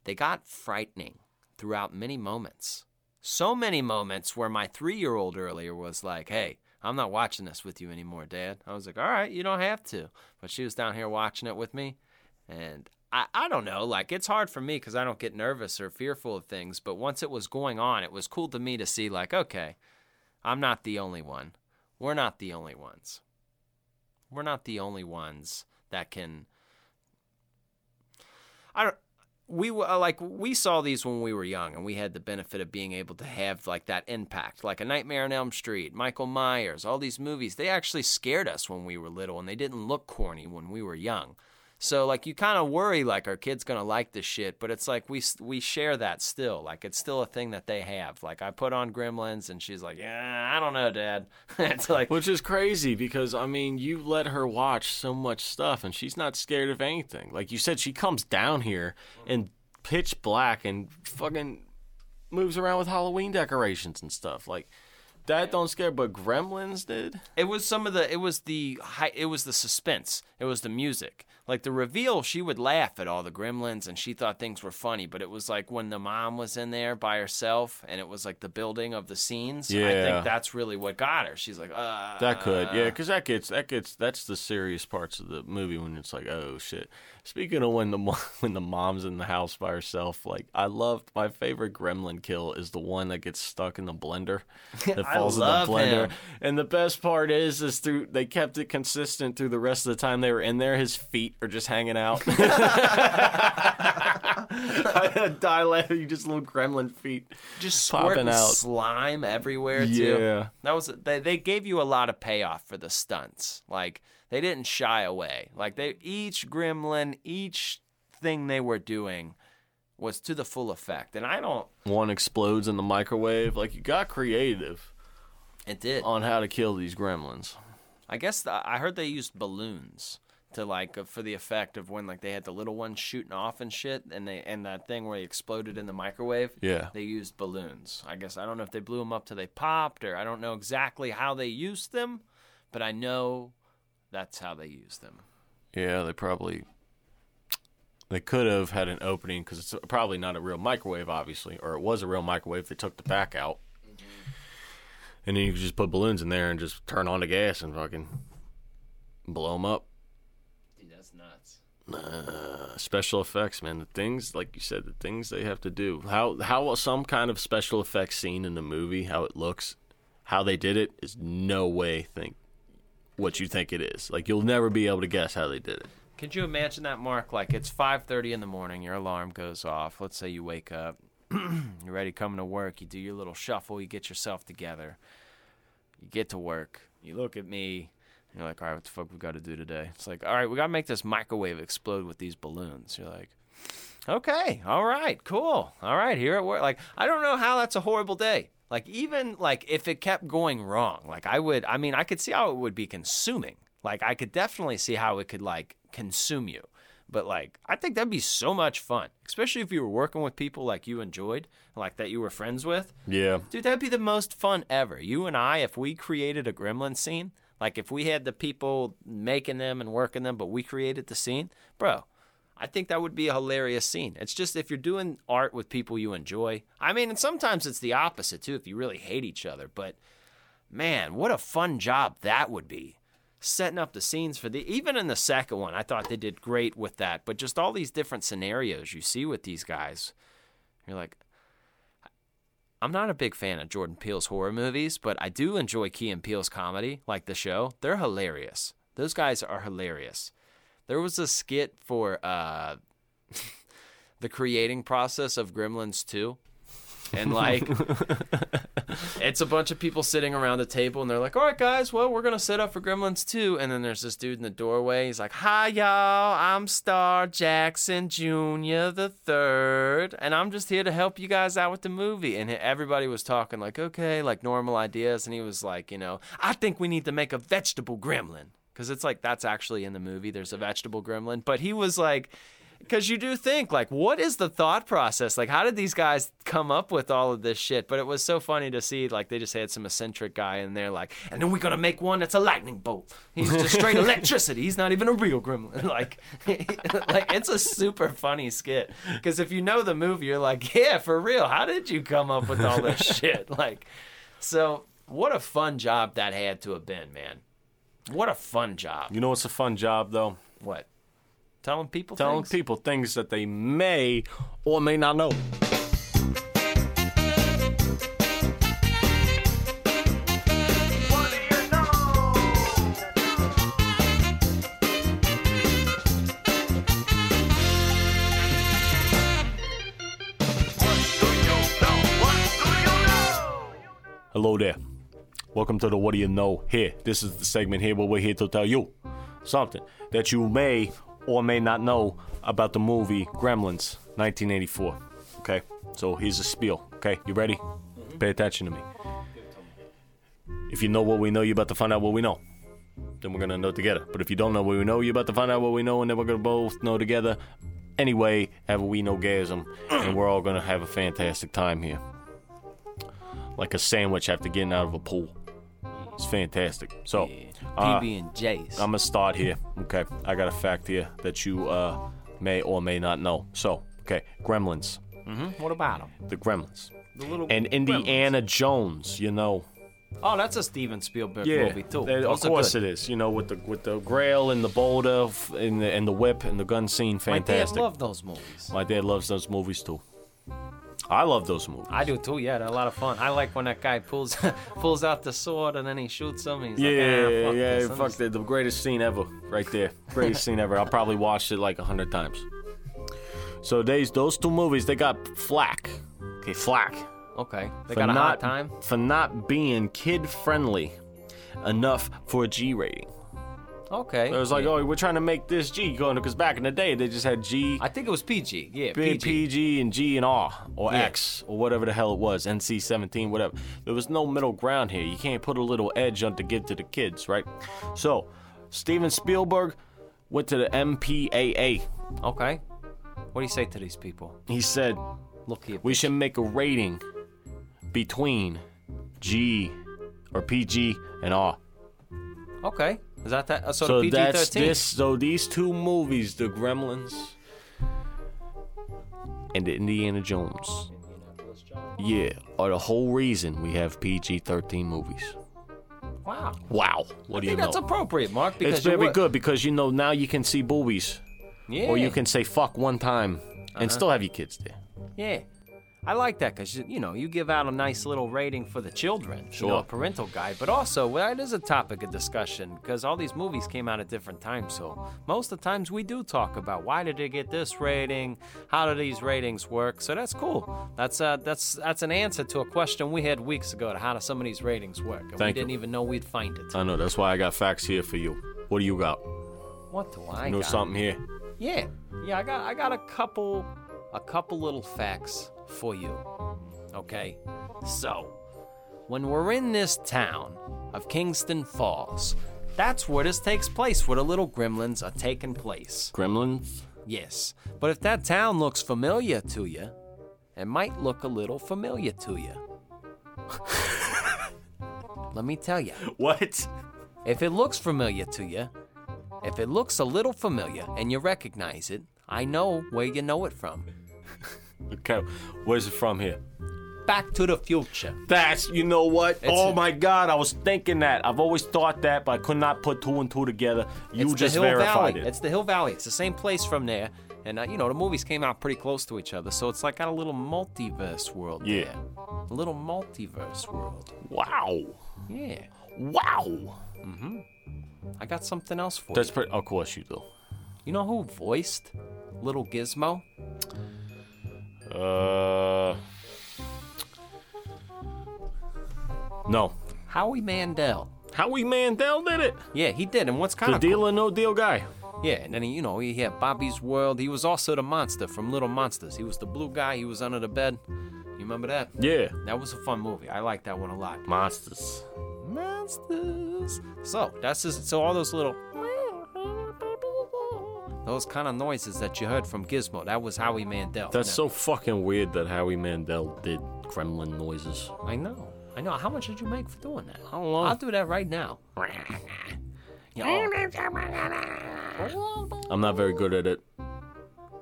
Speaker 1: They got frightening throughout many moments. So many moments where my three year old earlier was like, hey, I'm not watching this with you anymore, Dad. I was like, all right, you don't have to. But she was down here watching it with me. And I, I don't know. Like, it's hard for me because I don't get nervous or fearful of things. But once it was going on, it was cool to me to see, like, okay, I'm not the only one. We're not the only ones we're not the only ones that can I we uh, like we saw these when we were young and we had the benefit of being able to have like that impact like a nightmare on elm street michael myers all these movies. They actually scared us when we were little and they didn't look corny when we were young so like you kind of worry like our kids gonna like this shit but it's like we we share that still like it's still a thing that they have like i put on gremlins and she's like yeah i don't know dad it's like
Speaker 2: Which is crazy because I mean, you let her watch so much stuff and she's not scared of anything. Like you said, she comes down here in pitch black and fucking moves around with Halloween decorations and stuff. Like that don't scare, but Gremlins did.
Speaker 1: It was some of the. It was the. High, it was the suspense. It was the music. Like the reveal, she would laugh at all the gremlins, and she thought things were funny. But it was like when the mom was in there by herself, and it was like the building of the scenes.
Speaker 2: Yeah.
Speaker 1: I think that's really what got her. She's like, uh,
Speaker 2: That could, yeah, because that gets that gets that's the serious parts of the movie when it's like, oh shit. Speaking of when the when the mom's in the house by herself, like I loved my favorite Gremlin kill is the one that gets stuck in the blender that falls in the blender.
Speaker 1: him.
Speaker 2: And the best part is, is through they kept it consistent through the rest of the time they were in there. His feet are just hanging out. I die laughing. You just little Gremlin feet.
Speaker 1: just
Speaker 2: popping out.
Speaker 1: slime everywhere too.
Speaker 2: Yeah.
Speaker 1: That was they, they gave you a lot of payoff for the stunts. Like they didn't shy away. Like they each gremlin, each thing they were doing was to the full effect. And I don't
Speaker 2: One explodes in the microwave. Like you got creative
Speaker 1: it did.
Speaker 2: on how to kill these gremlins.
Speaker 1: I guess the, I heard they used balloons to like uh, for the effect of when like they had the little ones shooting off and shit and they and that thing where he exploded in the microwave.
Speaker 2: Yeah.
Speaker 1: They used balloons. I guess I don't know if they blew them up till they popped or I don't know exactly how they used them, but I know that's how they used them.
Speaker 2: Yeah, they probably they could have had an opening because it's probably not a real microwave, obviously, or it was a real microwave. They took the back out, and then you could just put balloons in there and just turn on the gas and fucking blow them up. Special effects, man. The things, like you said, the things they have to do. How how some kind of special effects scene in the movie, how it looks, how they did it is no way think what you think it is. Like you'll never be able to guess how they did it.
Speaker 1: Could you imagine that, Mark? Like it's 5:30 in the morning, your alarm goes off. Let's say you wake up, you're ready coming to work. You do your little shuffle, you get yourself together. You get to work. You look at me. You're like, all right, what the fuck we got to do today? It's like, all right, we got to make this microwave explode with these balloons. You're like, okay, all right, cool, all right, here at work. Like, I don't know how that's a horrible day. Like, even like if it kept going wrong, like I would, I mean, I could see how it would be consuming. Like, I could definitely see how it could like consume you. but like I think that'd be so much fun, especially if you were working with people like you enjoyed, like that you were friends with.
Speaker 2: Yeah.
Speaker 1: Dude, that'd be the most fun ever. You and I, if we created a gremlin scene, like if we had the people making them and working them, but we created the scene, bro, I think that would be a hilarious scene. It's just if you're doing art with people you enjoy. I mean, and sometimes it's the opposite too, if you really hate each other. But man, what a fun job that would be. Setting up the scenes for the even in the second one, I thought they did great with that. But just all these different scenarios you see with these guys, you're like, I'm not a big fan of Jordan Peele's horror movies, but I do enjoy Key and Peele's comedy, like the show. They're hilarious. Those guys are hilarious. There was a skit for uh, the creating process of Gremlins 2. And like, it's a bunch of people sitting around the table, and they're like, "All right, guys, well, we're gonna set up for Gremlins 2." And then there's this dude in the doorway. He's like, "Hi, y'all. I'm Star Jackson Jr. the third, and I'm just here to help you guys out with the movie." And everybody was talking like, "Okay, like normal ideas," and he was like, "You know, I think we need to make a vegetable gremlin." Because it's like that's actually in the movie. There's a vegetable gremlin, but he was like, because you do think like what is the thought process? Like how did these guys come up with all of this shit? But it was so funny to see like they just had some eccentric guy in there like and then we're gonna make one that's a lightning bolt. He's just straight electricity. He's not even a real gremlin. Like like it's a super funny skit. Because if you know the movie you're like yeah for real. How did you come up with all this shit? Like so what a fun job that had to have been man. What a fun job.
Speaker 2: You know what's a fun job though?
Speaker 1: what telling people
Speaker 2: Telling
Speaker 1: things?
Speaker 2: people things that they may or may not know. Hello there. Welcome to the What Do You Know here. This is the segment here where we're here to tell you something that you may or may not know about the movie Gremlins 1984. Okay, so here's a spiel. Okay, you ready? Pay attention to me. If you know what we know, you're about to find out what we know. Then we're gonna know together. But if you don't know what we know, you're about to find out what we know, and then we're gonna both know together. Anyway, have a we know gasm, and we're all gonna have a fantastic time here. Like a sandwich after getting out of a pool. It's fantastic. So, uh,
Speaker 1: PB and J's.
Speaker 2: I'm gonna start here. Okay, I got a fact here that you uh, may or may not know. So, okay, Gremlins,
Speaker 1: what about them?
Speaker 2: the Gremlins,
Speaker 1: The little
Speaker 2: and Indiana Jones. You know,
Speaker 1: Oh, that's a Steven Spielberg movie too.
Speaker 2: they- of
Speaker 1: Those are
Speaker 2: course
Speaker 1: good.
Speaker 2: it is. You know, with the with the Grail and the boulder f- and the, and the whip and the gun scene, fantastic.
Speaker 1: My dad
Speaker 2: fantastic.
Speaker 1: loved those movies.
Speaker 2: My dad loves those movies too. I love those movies.
Speaker 1: I do too. Yeah, they're a lot of fun. I like when that guy pulls pulls out the sword and then he shoots him. He's
Speaker 2: Yeah,
Speaker 1: like, ah,
Speaker 2: yeah,
Speaker 1: fuck
Speaker 2: yeah.
Speaker 1: this.
Speaker 2: Fuck
Speaker 1: just-
Speaker 2: the, greatest scene ever, right there. Greatest scene ever. I probably watched it like a hundred times. So these those two movies they got flack. Okay, flack.
Speaker 1: Okay, they got a
Speaker 2: not
Speaker 1: hot time.
Speaker 2: for not being kid friendly enough for a G rating.
Speaker 1: Okay,
Speaker 2: It was like,
Speaker 1: yeah.
Speaker 2: oh, we're trying to make this G going because back in the day they just had G,
Speaker 1: I think it was PG. Yeah, PG.
Speaker 2: PG, and G and R or
Speaker 1: Yeah.
Speaker 2: X or whatever the hell it was, NC seventeen, whatever. There was no middle ground here. You can't put a little edge on to give to the kids, right? So, Steven Spielberg went to the MPAA.
Speaker 1: Okay, what do you say to these people?
Speaker 2: He said
Speaker 1: Look here.
Speaker 2: we should make a rating between G or PG and R.
Speaker 1: Okay, is that that? So,
Speaker 2: So
Speaker 1: the PG
Speaker 2: that's this. So these two movies, The Gremlins and the Indiana Jones, yeah, are the whole reason we have PG-13 movies.
Speaker 1: Wow.
Speaker 2: Wow, what
Speaker 1: I
Speaker 2: do you
Speaker 1: think
Speaker 2: know?
Speaker 1: that's appropriate, Mark. Because
Speaker 2: it's very good because you know now you can see boobies,
Speaker 1: Yeah.
Speaker 2: or you can say fuck one time and
Speaker 1: Uh-huh.
Speaker 2: still have your kids there.
Speaker 1: Yeah. I like that because you know you give out a nice little rating for the children, you know, a parental guide. But also, well, it is a topic of discussion because all these movies came out at different times. So most of the times we do talk about why did they get this rating, how do these ratings work. So that's cool. That's uh, that's that's an answer to a question we had weeks ago to how do some of these ratings work, and we
Speaker 2: Thank you.
Speaker 1: didn't even know we'd find it.
Speaker 2: I know that's why I got facts here for you. What do you got?
Speaker 1: What do I
Speaker 2: You know
Speaker 1: got?
Speaker 2: something here?
Speaker 1: Yeah, yeah, I got I got a couple a couple little facts for you. Okay? So, when we're in this town of Kingston Falls, that's where this takes place, where the little gremlins are taking place.
Speaker 2: Gremlins.
Speaker 1: Yes, but if that town looks familiar to you, it might look a little familiar to you. Let me tell you,
Speaker 2: What?
Speaker 1: if it looks familiar to you, if it looks a little familiar and you recognize it, I know where you know it from.
Speaker 2: Okay, where's it from here?
Speaker 1: Back to the future.
Speaker 2: That's, you know what?
Speaker 1: It's-
Speaker 2: oh my God, I was thinking that. I've always thought that, but I could not put two and two together. You
Speaker 1: it's
Speaker 2: just
Speaker 1: the Hill
Speaker 2: verified
Speaker 1: Valley.
Speaker 2: it.
Speaker 1: It's the Hill Valley. It's the same place from there. And, uh, you know, the movies came out pretty close to each other, so it's like got a little multiverse world
Speaker 2: Yeah.
Speaker 1: there. A little multiverse world.
Speaker 2: Wow.
Speaker 1: Yeah.
Speaker 2: Wow. Mm-hmm.
Speaker 1: I got something else for
Speaker 2: That's
Speaker 1: you.
Speaker 2: pretty. Of course you do.
Speaker 1: You know who voiced Little Gizmo?
Speaker 2: Uh. No.
Speaker 1: Howie Mandel.
Speaker 2: Howie Mandel did it.
Speaker 1: Yeah, he did. And what's kind of
Speaker 2: The
Speaker 1: of
Speaker 2: deal or no deal guy.
Speaker 1: Yeah, and then he, you know, he had Bobby's World. He was also the monster from Little Monsters. He was the blue guy. He was under the bed. You remember that?
Speaker 2: Yeah.
Speaker 1: That was a fun movie. I like that one a lot.
Speaker 2: Monsters.
Speaker 1: Monsters. So that's just so all those little those kind of noises that you heard from Gizmo. That was Howie Mandel.
Speaker 2: That's so fucking weird that Howie Mandel did gremlin noises.
Speaker 1: I know. I know. How much did you make for doing that?
Speaker 2: I don't know.
Speaker 1: I'll do that right now. You know,
Speaker 2: I'm not very good at it.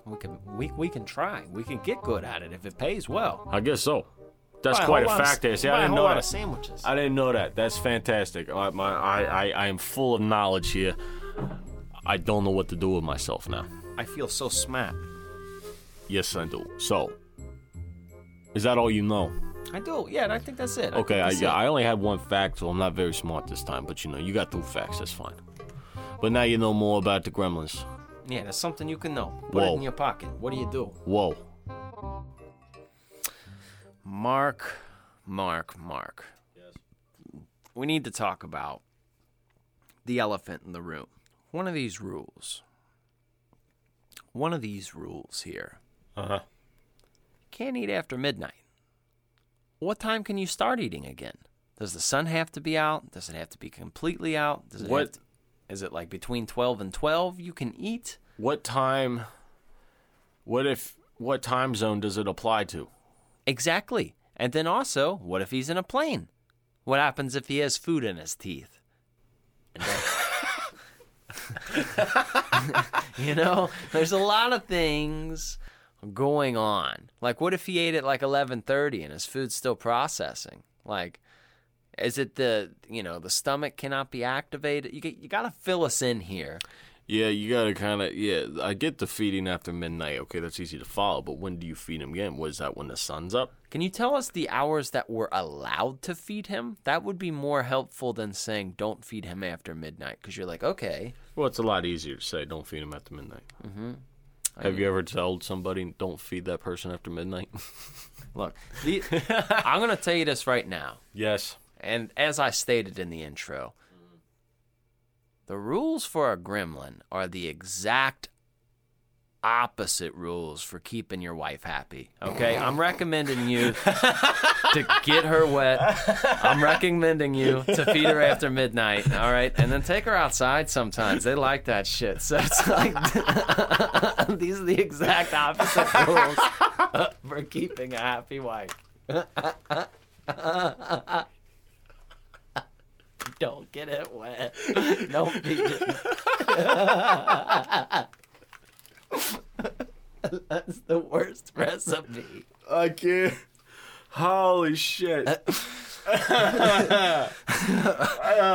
Speaker 1: we can we, we can try. We can get good at it if it pays well.
Speaker 2: I guess so. That's
Speaker 1: Buy
Speaker 2: quite a
Speaker 1: whole lot of-
Speaker 2: fact there. See,
Speaker 1: buy
Speaker 2: I
Speaker 1: a
Speaker 2: didn't
Speaker 1: whole
Speaker 2: know
Speaker 1: lot
Speaker 2: that.
Speaker 1: of sandwiches.
Speaker 2: I didn't know that. That's fantastic. I, my, I, I, I am full of knowledge here. I don't know what to do with myself now.
Speaker 1: I feel so smart.
Speaker 2: Yes, I do. So, is that all you know?
Speaker 1: I do. Yeah, and I think that's it.
Speaker 2: Okay, I,
Speaker 1: that's
Speaker 2: yeah,
Speaker 1: it.
Speaker 2: I only had one fact, so I'm not very smart this time. But you know, you got two facts. That's fine. But now you know more about the Gremlins.
Speaker 1: Yeah, that's something you can know. Put it in your pocket. What do you do?
Speaker 2: Whoa.
Speaker 1: Mark, Mark, Mark. Yes. We need to talk about the elephant in the room. One of these rules. One of these rules here.
Speaker 2: Uh huh.
Speaker 1: Can't eat after midnight. What time can you start eating again? Does the sun have to be out? Does it have to be completely out? Does it
Speaker 2: What-
Speaker 1: to- is it like between 12 and 12 you can eat?
Speaker 2: What time? What if? What time zone does it apply to?
Speaker 1: Exactly. And then also, what if he's in a plane? What happens if he has food in his teeth? You know, there's a lot of things going on. Like what if he ate at like 11:30 and his food's still processing? Like is it the, you know, the stomach cannot be activated? You you got to fill us in here.
Speaker 2: Yeah, you gotta kind of. Yeah, I get the feeding after midnight. Okay, that's easy to follow. But when do you feed him again? Was that when the sun's up?
Speaker 1: Can you tell us the hours that we're allowed to feed him? That would be more helpful than saying don't feed him after midnight because you're like, okay,
Speaker 2: Well, it's a lot easier to say don't feed him after midnight. Mm-hmm. Have you ever told somebody don't feed that person after midnight?
Speaker 1: look, the, I'm going to tell you this right now.
Speaker 2: yes.
Speaker 1: And as I stated in the intro, the rules for a gremlin are the exact opposite rules for keeping your wife happy. Okay? I'm recommending you to get her wet. I'm recommending you to feed her after midnight, all right? And then take her outside sometimes. They like that shit. So it's like these are the exact opposite rules for keeping a happy wife. Don't get it wet. Don't feed it. That's the worst recipe.
Speaker 2: I can't. Holy shit. oh,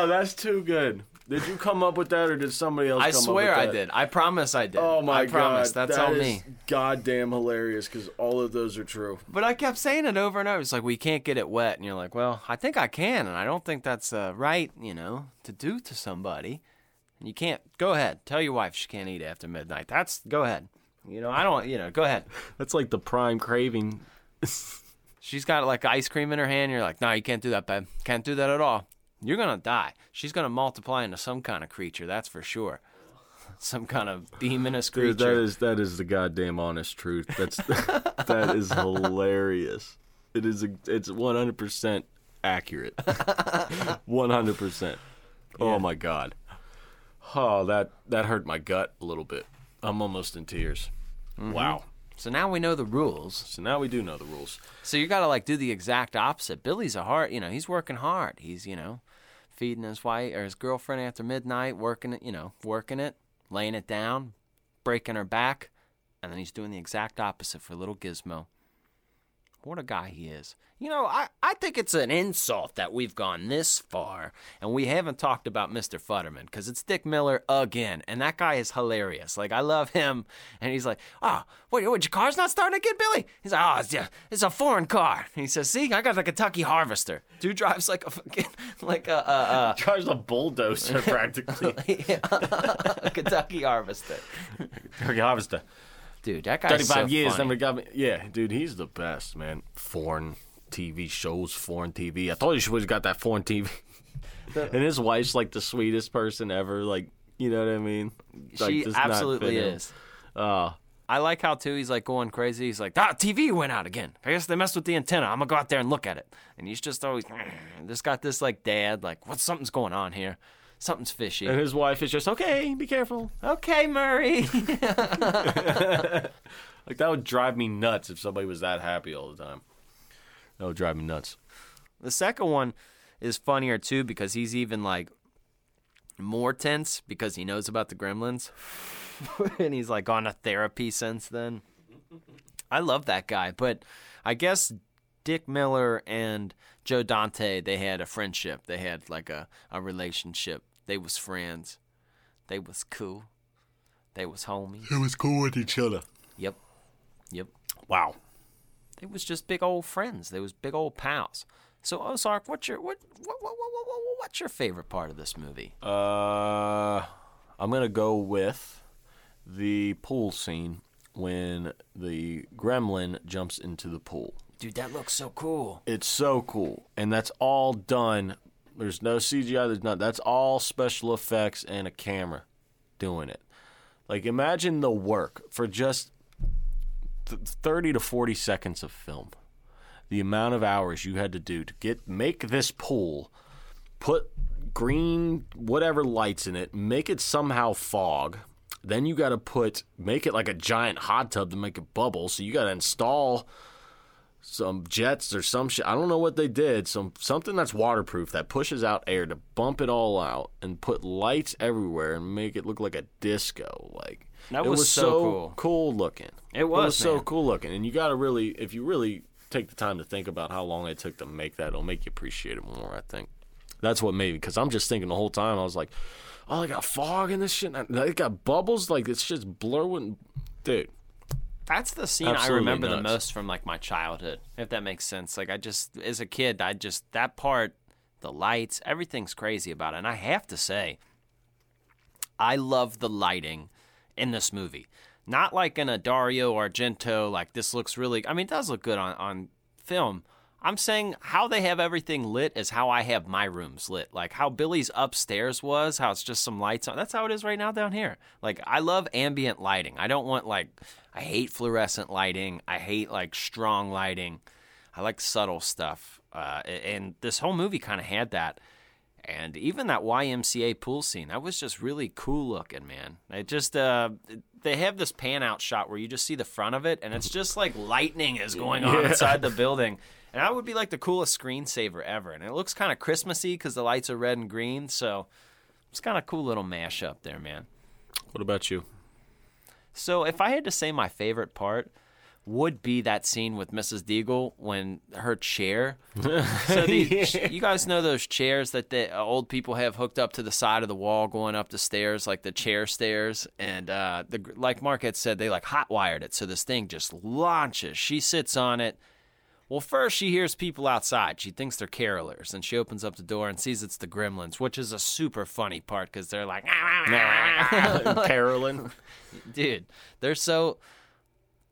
Speaker 2: that's too good. Did you come up with that, or did somebody else?
Speaker 1: I
Speaker 2: come
Speaker 1: swear
Speaker 2: up
Speaker 1: I
Speaker 2: with that?
Speaker 1: did. I promise I did.
Speaker 2: Oh my
Speaker 1: I promise.
Speaker 2: god,
Speaker 1: That's
Speaker 2: that
Speaker 1: all
Speaker 2: is
Speaker 1: me.
Speaker 2: Goddamn hilarious, because all of those are true.
Speaker 1: But I kept saying it over and over. It's like we can't get it wet, and you're like, well, I think I can, and I don't think that's uh, right, you know, to do to somebody. And you can't. Go ahead. Tell your wife she can't eat after midnight. That's go ahead. You know, I don't. You know, go ahead.
Speaker 2: That's like the prime craving.
Speaker 1: She's got like ice cream in her hand. You're like, no, you can't do that, babe. Can't do that at all. You're gonna die. She's gonna multiply into some kind of creature. That's for sure. Some kind of demonous
Speaker 2: Dude,
Speaker 1: creature.
Speaker 2: that is that is the goddamn honest truth. That's that is hilarious. It is a, it's 100% accurate. 100%. Oh my god. Oh, that that hurt my gut a little bit. I'm almost in tears. Mm-hmm. Wow.
Speaker 1: So now we know the rules.
Speaker 2: So now we do know the rules.
Speaker 1: So you got to like do the exact opposite. Billy's a hard, you know, he's working hard. He's, you know, feeding his wife or his girlfriend after midnight, working it, you know, working it, laying it down, breaking her back, and then he's doing the exact opposite for little Gizmo. What a guy he is. You know, I, I think it's an insult that we've gone this far and we haven't talked about Mr. Futterman because it's Dick Miller again. And that guy is hilarious. Like, I love him. And he's like, oh, what, what your car's not starting again, Billy? He's like, oh, it's, yeah, it's a foreign car. And he says, see, I got the Kentucky Harvester. Dude drives like a fucking, like a, a,
Speaker 2: Drives a bulldozer practically.
Speaker 1: Kentucky Harvester.
Speaker 2: Kentucky Harvester.
Speaker 1: Dude, that guy's
Speaker 2: 35
Speaker 1: so
Speaker 2: years,
Speaker 1: funny.
Speaker 2: never got me. Yeah, dude, he's the best, man. Foreign TV shows, foreign TV. I told you she would have got that foreign TV. and his wife's like the sweetest person ever. Like, you know what I mean? Like,
Speaker 1: She absolutely is.
Speaker 2: Uh,
Speaker 1: I like how too he's like going crazy. He's like, ah, TV went out again. I guess they messed with the antenna. I'm gonna go out there and look at it. And he's just always just got this like dad, like, what something's going on here. Something's fishy.
Speaker 2: and his wife is just, okay, be careful.
Speaker 1: okay, Murray.
Speaker 2: Like, that would drive me nuts if somebody was that happy all the time. That would drive me nuts.
Speaker 1: the second one is funnier too because he's even like more tense because he knows about the gremlins. and he's like on a therapy since then. I love that guy, but I guess Dick Miller and Joe Dante, they had a friendship. They had like a, a relationship. They was friends. They was cool. They was homies.
Speaker 2: It was cool with each other.
Speaker 1: Yep. Yep.
Speaker 2: Wow.
Speaker 1: They was just big old friends. They was big old pals. So Ozark, what's your what what what what, what what's your favorite part of this movie?
Speaker 2: Uh, I'm gonna go with the pool scene when the gremlin jumps into the pool.
Speaker 1: Dude, that looks so cool.
Speaker 2: It's so cool, and that's all done. There's no CGI. There's not. That's all special effects and a camera doing it. Like imagine the work for just th- 30 to 40 seconds of film. The amount of hours you had to do to get make this pool, put green whatever lights in it, make it somehow fog. Then you got to put make it like a giant hot tub to make it bubble. So you got to install some jets or some shit. I don't know what they did. Some something that's waterproof that pushes out air to bump it all out and put lights everywhere and make it look like a disco. Like
Speaker 1: That
Speaker 2: it
Speaker 1: was
Speaker 2: was
Speaker 1: so cool.
Speaker 2: looking.
Speaker 1: It was,
Speaker 2: so
Speaker 1: man.
Speaker 2: cool looking, and you got to really, if you really take the time to think about how long it took to make that, it'll make you appreciate it more. I think that's what made because I'm just thinking the whole time I was like, oh, they got fog in this shit. and They got bubbles. Like it's just blurring, dude.
Speaker 1: That's the scene
Speaker 2: Absolutely
Speaker 1: I remember the most from like my childhood, if that makes sense. Like I just as a kid, I just that part, the lights, everything's crazy about it. And I have to say, I love the lighting in this movie. Not like in a Dario Argento, like this looks really I mean it does look good on, on film. I'm saying how they have everything lit is how I have my rooms lit. Like how Billy's upstairs was, how it's just some lights on. That's how it is right now down here. Like I love ambient lighting. I don't want like I hate fluorescent lighting. I hate like strong lighting. I like subtle stuff. Uh, and this whole movie kind of had that. And even that YMCA pool scene, that was just really cool looking, man. It just uh, they have this pan out shot where you just see the front of it, and it's just like lightning is going on
Speaker 2: Yeah.
Speaker 1: inside the building. And that would be like the coolest screensaver ever. And it looks kind of Christmassy because the lights are red and green. So it's kind of cool little mashup there, man.
Speaker 2: What about you?
Speaker 1: So if I had to say my favorite part would be that scene with Mrs. Deagle when her chair. so the, you guys know those chairs that the uh, old people have hooked up to the side of the wall going up the stairs, like the chair stairs. And uh, the like Mark had said, they like hot wired it, so this thing just launches. She sits on it. Well, first she hears people outside. She thinks they're carolers, and she opens up the door and sees it's the gremlins, which is a super funny part because they're like,
Speaker 2: Carolyn.
Speaker 1: dude, they're so.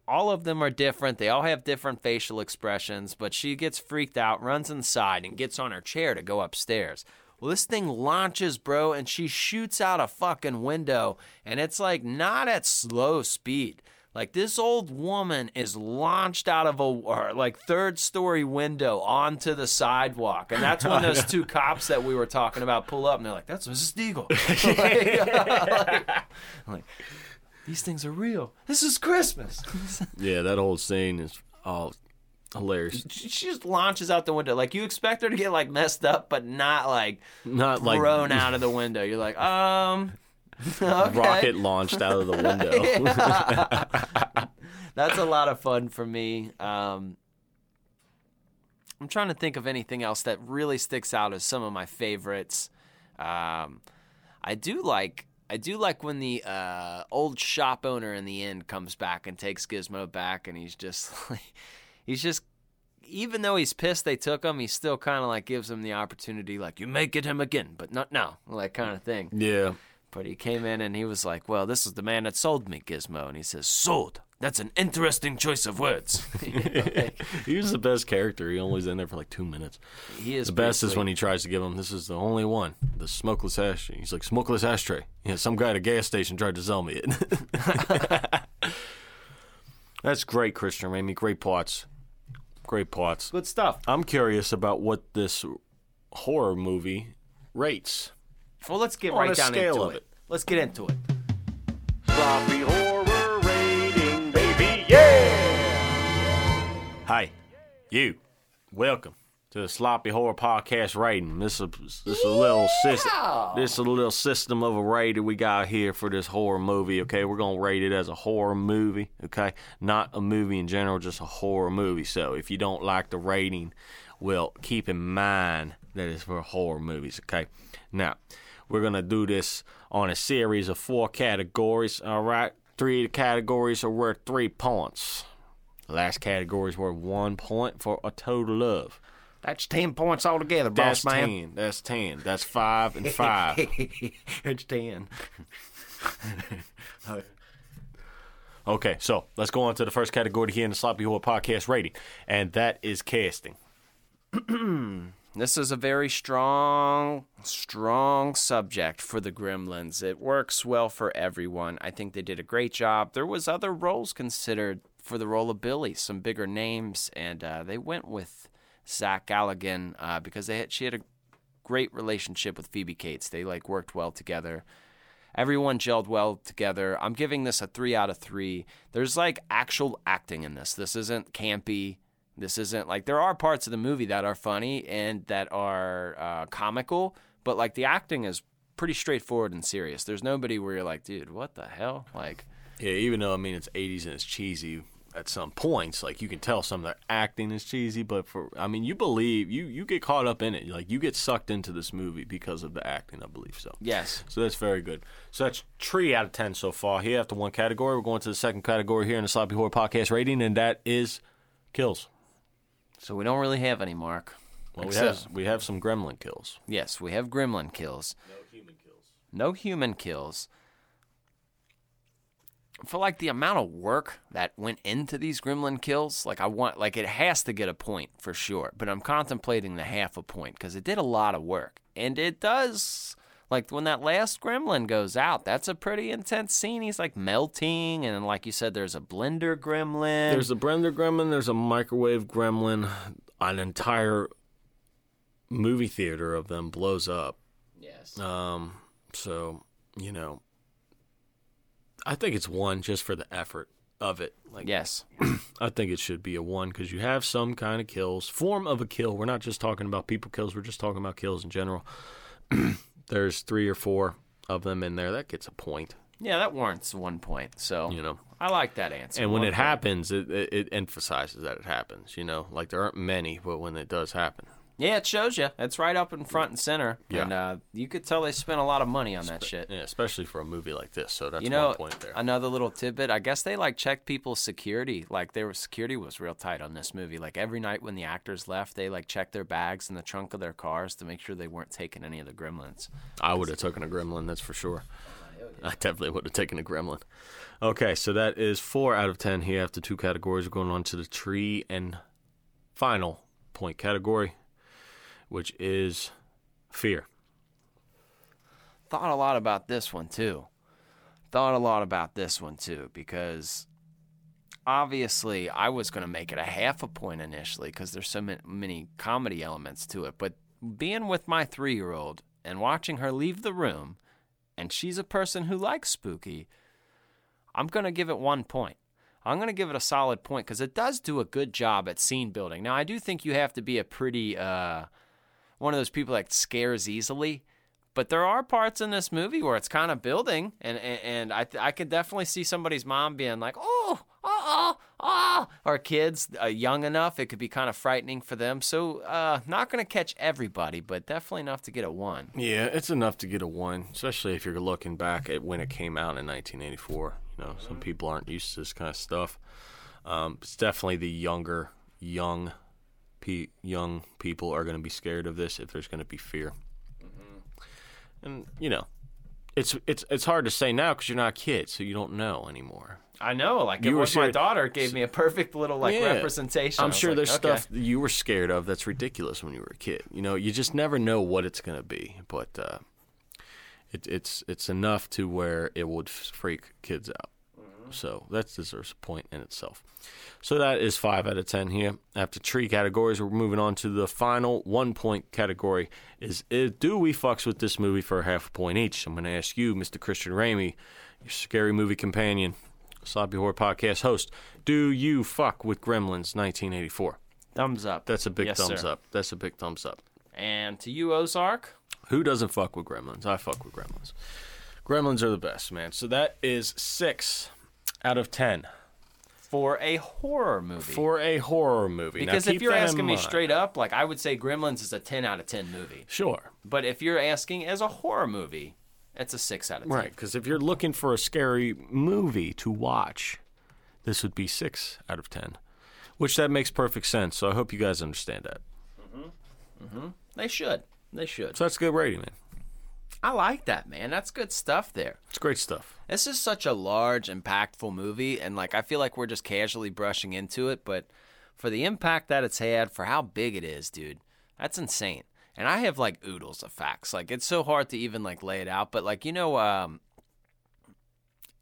Speaker 1: All of them are different. They all have different facial expressions, but she gets freaked out, runs inside, and gets on her chair to go upstairs. Well, this thing launches, bro, and she shoots out a fucking window, and it's like not at slow speed. Like this old woman is launched out of a like third story window onto the sidewalk, and that's when those two cops that we were talking about pull up, and they're like, "That's Mrs. Deagle." like, like, These things are real. This is Christmas.
Speaker 2: Yeah, that whole scene is all hilarious.
Speaker 1: she she just launches out the window. Like you expect her to get like messed up, but not like
Speaker 2: Not like
Speaker 1: thrown out of the window. You're like, um, okay.
Speaker 2: rocket launched out of the window.
Speaker 1: That's a lot of fun for me. Um, I'm trying to think of anything else that really sticks out as some of my favorites. Um, I do like I do like when the uh, old shop owner in the end comes back and takes Gizmo back, and he's just like he's just even though he's pissed they took him, he still kind of like gives him the opportunity, like you may get him again, but not now, like kind of thing.
Speaker 2: yeah.
Speaker 1: But he came in and he was like, "Well, this is the man that sold me Gizmo," and he says, "Sold." That's an interesting choice of words. You know, like,
Speaker 2: he was the best character. He only's in there for like two minutes.
Speaker 1: he is
Speaker 2: The best is when he tries to give him this is the only one, the smokeless ashtray. He's like smokeless ashtray. Yeah, some guy at a gas station tried to sell me it. That's great, Christian Ramey. Great plots. Great plots.
Speaker 1: good stuff.
Speaker 2: I'm curious about what this horror movie rates.
Speaker 1: Well, let's get
Speaker 2: On
Speaker 1: right
Speaker 2: a
Speaker 1: down
Speaker 2: scale
Speaker 1: into
Speaker 2: of
Speaker 1: it.
Speaker 2: it.
Speaker 1: Let's get into it.
Speaker 2: Sloppy horror rating, baby, yeah! Hi, you. Welcome to the Sloppy Horror Podcast rating. This is this is a little system. This is a little system of a rating we got here for this horror movie. Okay, we're gonna rate it as a horror movie. Okay, not a movie in general, just a horror movie. So if you don't like the rating, well, keep in mind that it's for horror movies. Okay, now we're gonna do this on a series of four categories. All right, three of the categories are worth three points. The last category is worth one point for a total of.
Speaker 1: That's ten points altogether,
Speaker 2: That's
Speaker 1: boss man.
Speaker 2: ten. That's ten. That's five and five.
Speaker 1: it's ten.
Speaker 2: okay, so let's go on to the first category here in the Sloppy Horror Podcast rating, and that is casting.
Speaker 1: This is a very strong, strong subject for the Gremlins. It works well for everyone. I think they did a great job. There was other roles considered for the role of Billy, some bigger names, and uh, they went with Zach Galligan uh, because they had, she had a great relationship with Phoebe Cates. They like worked well together. Everyone gelled well together. I'm giving this a three out of three. There's like actual acting in this. This isn't campy. This isn't like there are parts of the movie that are funny and that are uh, comical, but like the acting is pretty straightforward and serious. There's nobody where you're like, dude, what the hell? Like,
Speaker 2: Yeah, even though I mean it's '80s and it's cheesy at some points, like you can tell some of their acting is cheesy, but for I mean you believe you you get caught up in it, like you get sucked into this movie because of the acting. I believe so.
Speaker 1: yes,
Speaker 2: So that's very good. So that's three out of ten so far here after one category. We're going to the second category here in the Sloppy Horror Podcast rating, and that is kills.
Speaker 1: So we don't really have any, Mark.
Speaker 2: Well, we have we have some gremlin kills.
Speaker 1: Yes, we have gremlin kills.
Speaker 2: No human kills.
Speaker 1: No human kills. For like the amount of work that went into these gremlin kills, like I want, like it has to get a point for sure. But I'm contemplating the half a point because it did a lot of work, and it does. Like when that last gremlin goes out, that's a pretty intense scene. He's like melting, and like you said, there's a blender gremlin.
Speaker 2: There's a blender gremlin. There's a microwave gremlin. An entire movie theater of them blows up.
Speaker 1: yes,
Speaker 2: Um, so you know, I think it's one just for the effort of it. Like,
Speaker 1: yes,
Speaker 2: I think it should be a one because you have some kind of kills, form of a kill. We're not just talking about people kills. We're just talking about kills in general. There's three or four of them in there. That gets a point,
Speaker 1: yeah. That warrants one point. So
Speaker 2: you know.
Speaker 1: I like that answer.
Speaker 2: And when
Speaker 1: One
Speaker 2: it
Speaker 1: point.
Speaker 2: happens, it, it, it emphasizes that it happens. You know, like there aren't many, but when it does happen,
Speaker 1: Yeah, it shows you. It's right up in front and center.
Speaker 2: Yeah.
Speaker 1: And uh, you could tell they spent a lot of money on that shit.
Speaker 2: yeah, especially for a movie like this. So that's
Speaker 1: You know,
Speaker 2: one point there.
Speaker 1: another little tidbit. I guess they like checked people's security. Like their security was real tight on this movie. Like every night when the actors left, they like checked their bags in the trunk of their cars to make sure they weren't taking any of the gremlins.
Speaker 2: I would have taken a gremlin, that's for sure. I definitely would have taken a gremlin. Okay, so that is four out of ten here after two categories. We're going on to the tree and final point category, which is fear.
Speaker 1: Thought a lot about this one too. Thought a lot about this one too because obviously I was going to make it a half a point initially because there's so many comedy elements to it. But being with my three year old and watching her leave the room, and she's a person who likes spooky, I'm going to give it one point. I'm going to give it a solid point because it does do a good job at scene building. Now, I do think you have to be a pretty, uh, one of those people that scares easily. But there are parts in this movie where it's kind of building, and and, and I I could definitely see somebody's mom being like, oh, oh, oh, or kids uh, young enough, it could be kind of frightening for them. So, uh, not going to catch everybody, but definitely enough to get a one.
Speaker 2: Yeah, it's enough to get a one, especially if you're looking back at when it came out in 1984. You know, some people aren't used to this kind of stuff. Um, it's definitely the younger, young, pe- young people are going to be scared of this if there's going to be fear. And you know, it's it's it's hard to say now because you're not a kid, so you don't know anymore.
Speaker 1: I know, like
Speaker 2: You
Speaker 1: it
Speaker 2: were
Speaker 1: was my daughter gave me a perfect little like
Speaker 2: Yeah.
Speaker 1: representation.
Speaker 2: I'm sure
Speaker 1: like,
Speaker 2: there's
Speaker 1: okay.
Speaker 2: stuff you were scared of that's ridiculous when you were a kid. You know, you just never know what it's going to be, but uh, it, it's it's enough to where it would freak kids out. So that deserves a point in itself. So that is five out of ten here. After tree categories, we're moving on to the final one point category. Is, is do we fucks with this movie for a half a point each? I'm going to ask you, Mr. Christian Ramey, your scary movie companion, Sloppy Horror Podcast host. Do you fuck with Gremlins 1984?
Speaker 1: Thumbs up.
Speaker 2: That's a big
Speaker 1: Yes,
Speaker 2: thumbs
Speaker 1: sir.
Speaker 2: up. That's a big thumbs up.
Speaker 1: And to you, Ozark.
Speaker 2: Who doesn't fuck with Gremlins? I fuck with Gremlins. Gremlins are the best, man. So that is six out of ten
Speaker 1: for a horror movie.
Speaker 2: for a horror movie. Now,
Speaker 1: because if you're asking me straight up, like I would say Gremlins is a 10 out of 10 movie.
Speaker 2: sure,
Speaker 1: But if you're asking as a horror movie, it's a 6 out of 10.
Speaker 2: right? Because if you're looking for a scary movie to watch, this would be six out of ten, which that makes perfect sense. So I hope you guys understand that. Mm-hmm. Mm-hmm.
Speaker 1: They should. They should.
Speaker 2: So that's a good rating, man.
Speaker 1: I like that, man. That's good stuff there.
Speaker 2: It's great stuff.
Speaker 1: This is such a large, impactful movie, and like I feel like we're just casually brushing into it, but for the impact that it's had, for how big it is, dude, that's insane. And I have like oodles of facts. Like it's so hard to even like lay it out, but like you know, um,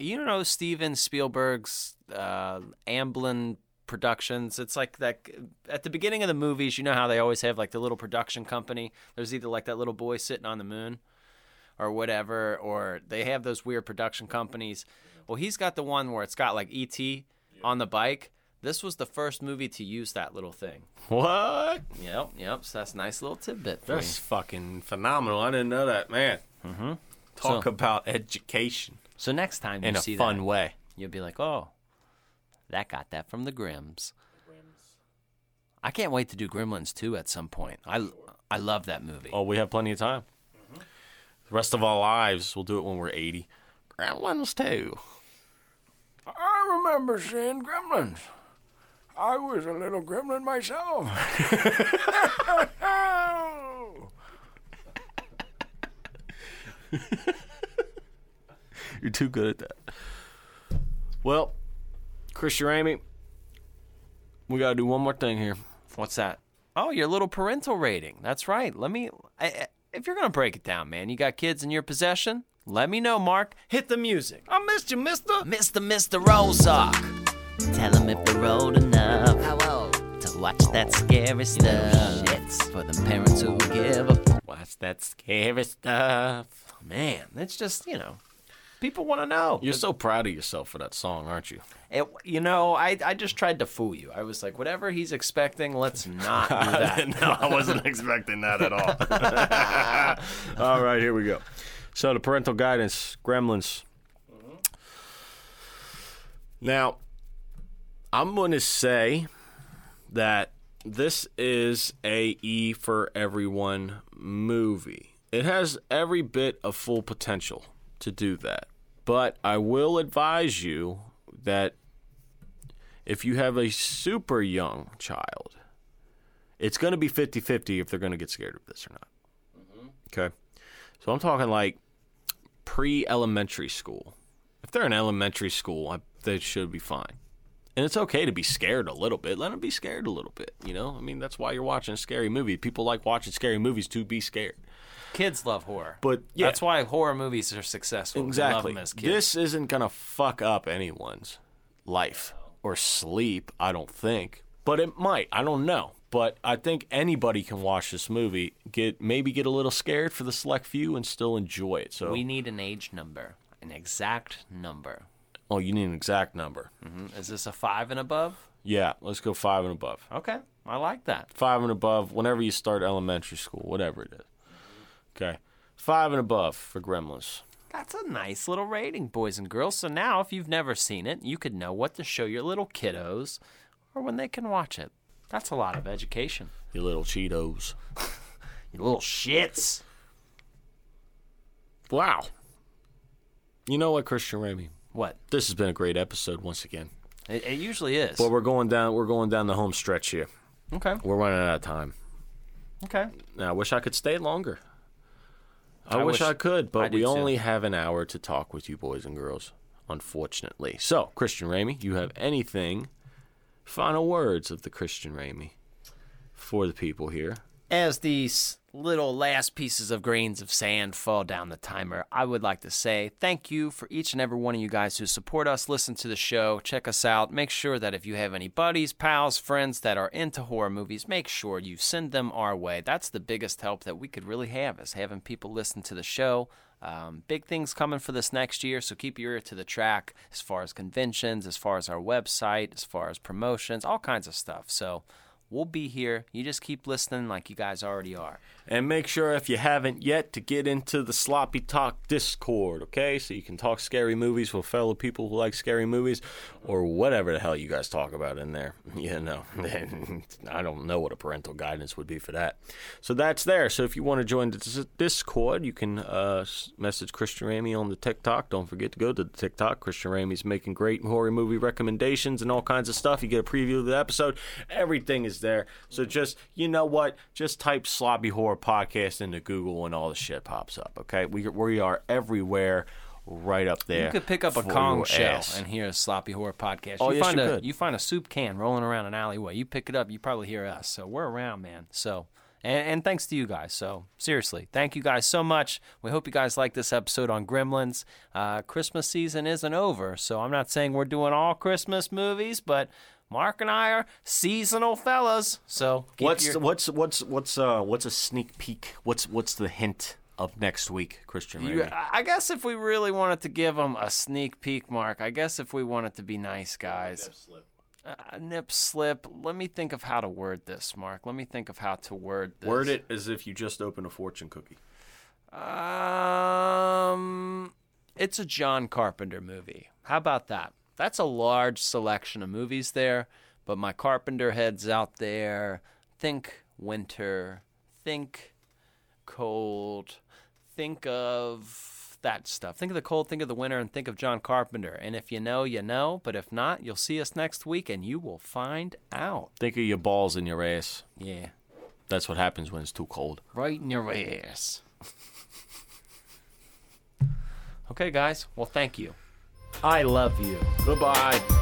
Speaker 1: you know Steven Spielberg's uh, Amblin Productions. It's like that at the beginning of the movies. You know how they always have like the little production company. There's either like that little boy sitting on the moon or whatever, or they have those weird production companies. Well, he's got the one where it's got like ET on the bike. This was the first movie to use that little thing.
Speaker 2: What?
Speaker 1: Yep, yep. So that's a nice little tidbit for
Speaker 2: That's
Speaker 1: you.
Speaker 2: fucking phenomenal. I didn't know that, man. Mm-hmm. Talk
Speaker 1: So-
Speaker 2: about education
Speaker 1: So next time you
Speaker 2: in a
Speaker 1: see
Speaker 2: fun
Speaker 1: that,
Speaker 2: way.
Speaker 1: you'll be like, "Oh, that got that from the Grims." I can't wait to do Gremlins 2 at some point. I I love that movie.
Speaker 2: Oh, we have plenty of time. The rest of our lives, we'll do it when we're 80. Gremlins too.
Speaker 3: I remember seeing gremlins. I was a little gremlin myself.
Speaker 2: You're too good at that. Well, Christian Ramey, we got to do one more thing here.
Speaker 1: What's that? Oh, your little parental rating. That's right. Let me. I, I- if you're gonna break it down, man, you got kids in your possession. Let me know, Mark. Hit the music.
Speaker 3: I missed you, mister.
Speaker 1: Mister, Mister Rollsock. Tell him if they're old enough to watch that scary stuff. It's for the parents who give a
Speaker 2: Watch that scary stuff.
Speaker 1: man. It's just you know, people want to know.
Speaker 2: You're so proud of yourself for that song, aren't you?
Speaker 1: It, you know, I I just tried to fool you. I was like, whatever he's expecting, let's not do that.
Speaker 2: no, I wasn't expecting that at all. all right, here we go. So the parental guidance, Gremlins. Now, I'm going to say that this is a E for everyone movie. It has every bit of full potential to do that. But I will advise you that if you have a super young child, it's going to be 50 50 if they're going to get scared of this or not. Mm-hmm. Okay. So I'm talking like pre elementary school. If they're in elementary school, I, they should be fine. And it's okay to be scared a little bit. Let them be scared a little bit. You know, I mean, that's why you're watching a scary movie. People like watching scary movies to be scared.
Speaker 1: Kids love horror,
Speaker 2: But yeah,
Speaker 1: that's why horror movies are successful.
Speaker 2: Exactly.
Speaker 1: them as kids.
Speaker 2: This isn't gonna fuck up anyone's life or sleep. I don't think, but it might. I don't know. But I think anybody can watch this movie, get maybe get a little scared for the select few, and still enjoy it. So
Speaker 1: We need an age number, an exact number.
Speaker 2: Oh, you need an exact number.
Speaker 1: Mhm. Is this a five and above?
Speaker 2: Yeah, let's go five and above.
Speaker 1: Okay, I like that.
Speaker 2: Five and above, whenever you start elementary school, whatever it is. Okay. Five and above for Gremlins.
Speaker 1: That's a nice little rating, boys and girls. So now, if you've never seen it, you could know what to show your little kiddos or when they can watch it. That's a lot of education.
Speaker 2: You little Cheetos.
Speaker 1: You little shits.
Speaker 2: Wow. You know what, Christian Ramey?
Speaker 1: What?
Speaker 2: This has been a great episode once again.
Speaker 1: It, it usually is.
Speaker 2: But we're going down we're going down the home stretch here.
Speaker 1: okay.
Speaker 2: We're running out of time.
Speaker 1: Okay.
Speaker 2: Now, I wish I could stay longer. I,
Speaker 1: I
Speaker 2: wish,
Speaker 1: wish-
Speaker 2: I could, but
Speaker 1: do
Speaker 2: we
Speaker 1: too.
Speaker 2: only have an hour to talk with you boys and girls, unfortunately. So, Christian Ramey, you have anything, final words of the Christian Ramey for the people here?
Speaker 1: As these little last pieces of grains of sand fall down the timer, I would like to say thank you for each and every one of you guys who support us, listen to the show, check us out. Make sure that if you have any buddies, pals, friends that are into horror movies, make sure you send them our way. That's the biggest help that we could really have is having people listen to the show. Um, big things coming for this next year, so keep your ear to the track as far as conventions, as far as our website, as far as promotions, all kinds of stuff. So we'll be here. You just keep listening like you guys already are.
Speaker 2: And make sure, if you haven't yet, to get into the Sloppy Talk Discord, okay? So you can talk scary movies with fellow people who like scary movies or whatever the hell you guys talk about in there. You know, I don't know what a parental guidance would be for that. So that's there. So if you want to join the Discord, you can uh, message Christian Ramey on the TikTok. Don't forget to go to the TikTok. Christian Ramey's making great horror movie recommendations and all kinds of stuff. You get a preview of the episode. Everything is there. So just, you know what? Just type Sloppy Horror Podcast into Google and all the shit pops up, okay? We, we are everywhere right up there.
Speaker 1: You could pick up a
Speaker 2: conch
Speaker 1: shell
Speaker 2: ass.
Speaker 1: and hear a sloppy horror podcast.
Speaker 2: Oh,
Speaker 1: you
Speaker 2: yes,
Speaker 1: find
Speaker 2: you
Speaker 1: a
Speaker 2: could.
Speaker 1: you find a soup can rolling around an alleyway. You pick it up, you probably hear us. So we're around, man. So and, and thanks to you guys. So seriously, thank you guys so much. We hope you guys like this episode on Gremlins. Uh, Christmas season isn't over, so I'm not saying we're doing all Christmas movies, but Mark and I are seasonal fellas. So keep
Speaker 2: What's
Speaker 1: your-
Speaker 2: what's what's what's uh what's a sneak peek? What's what's the hint of next week, Christian?
Speaker 1: You, I guess if we really wanted to give them a sneak peek, Mark, I guess if we wanted to be nice guys. Uh, nip slip. Let me think of how to word this, Mark. Let me think of how to word this.
Speaker 2: Word it as if you just opened a fortune cookie.
Speaker 1: Um, it's a John Carpenter movie. How about that? That's a large selection of movies there, but my Carpenter heads out there. Think winter. Think cold. Think of that stuff. Think of the cold, think of the winter, and think of John Carpenter. And if you know, you know. But if not, you'll see us next week and you will find out.
Speaker 2: Think of your balls in your ass.
Speaker 1: Yeah.
Speaker 2: That's what happens when it's too cold.
Speaker 1: Right in your ass. okay, guys. Well, thank you. I love you.
Speaker 2: Goodbye.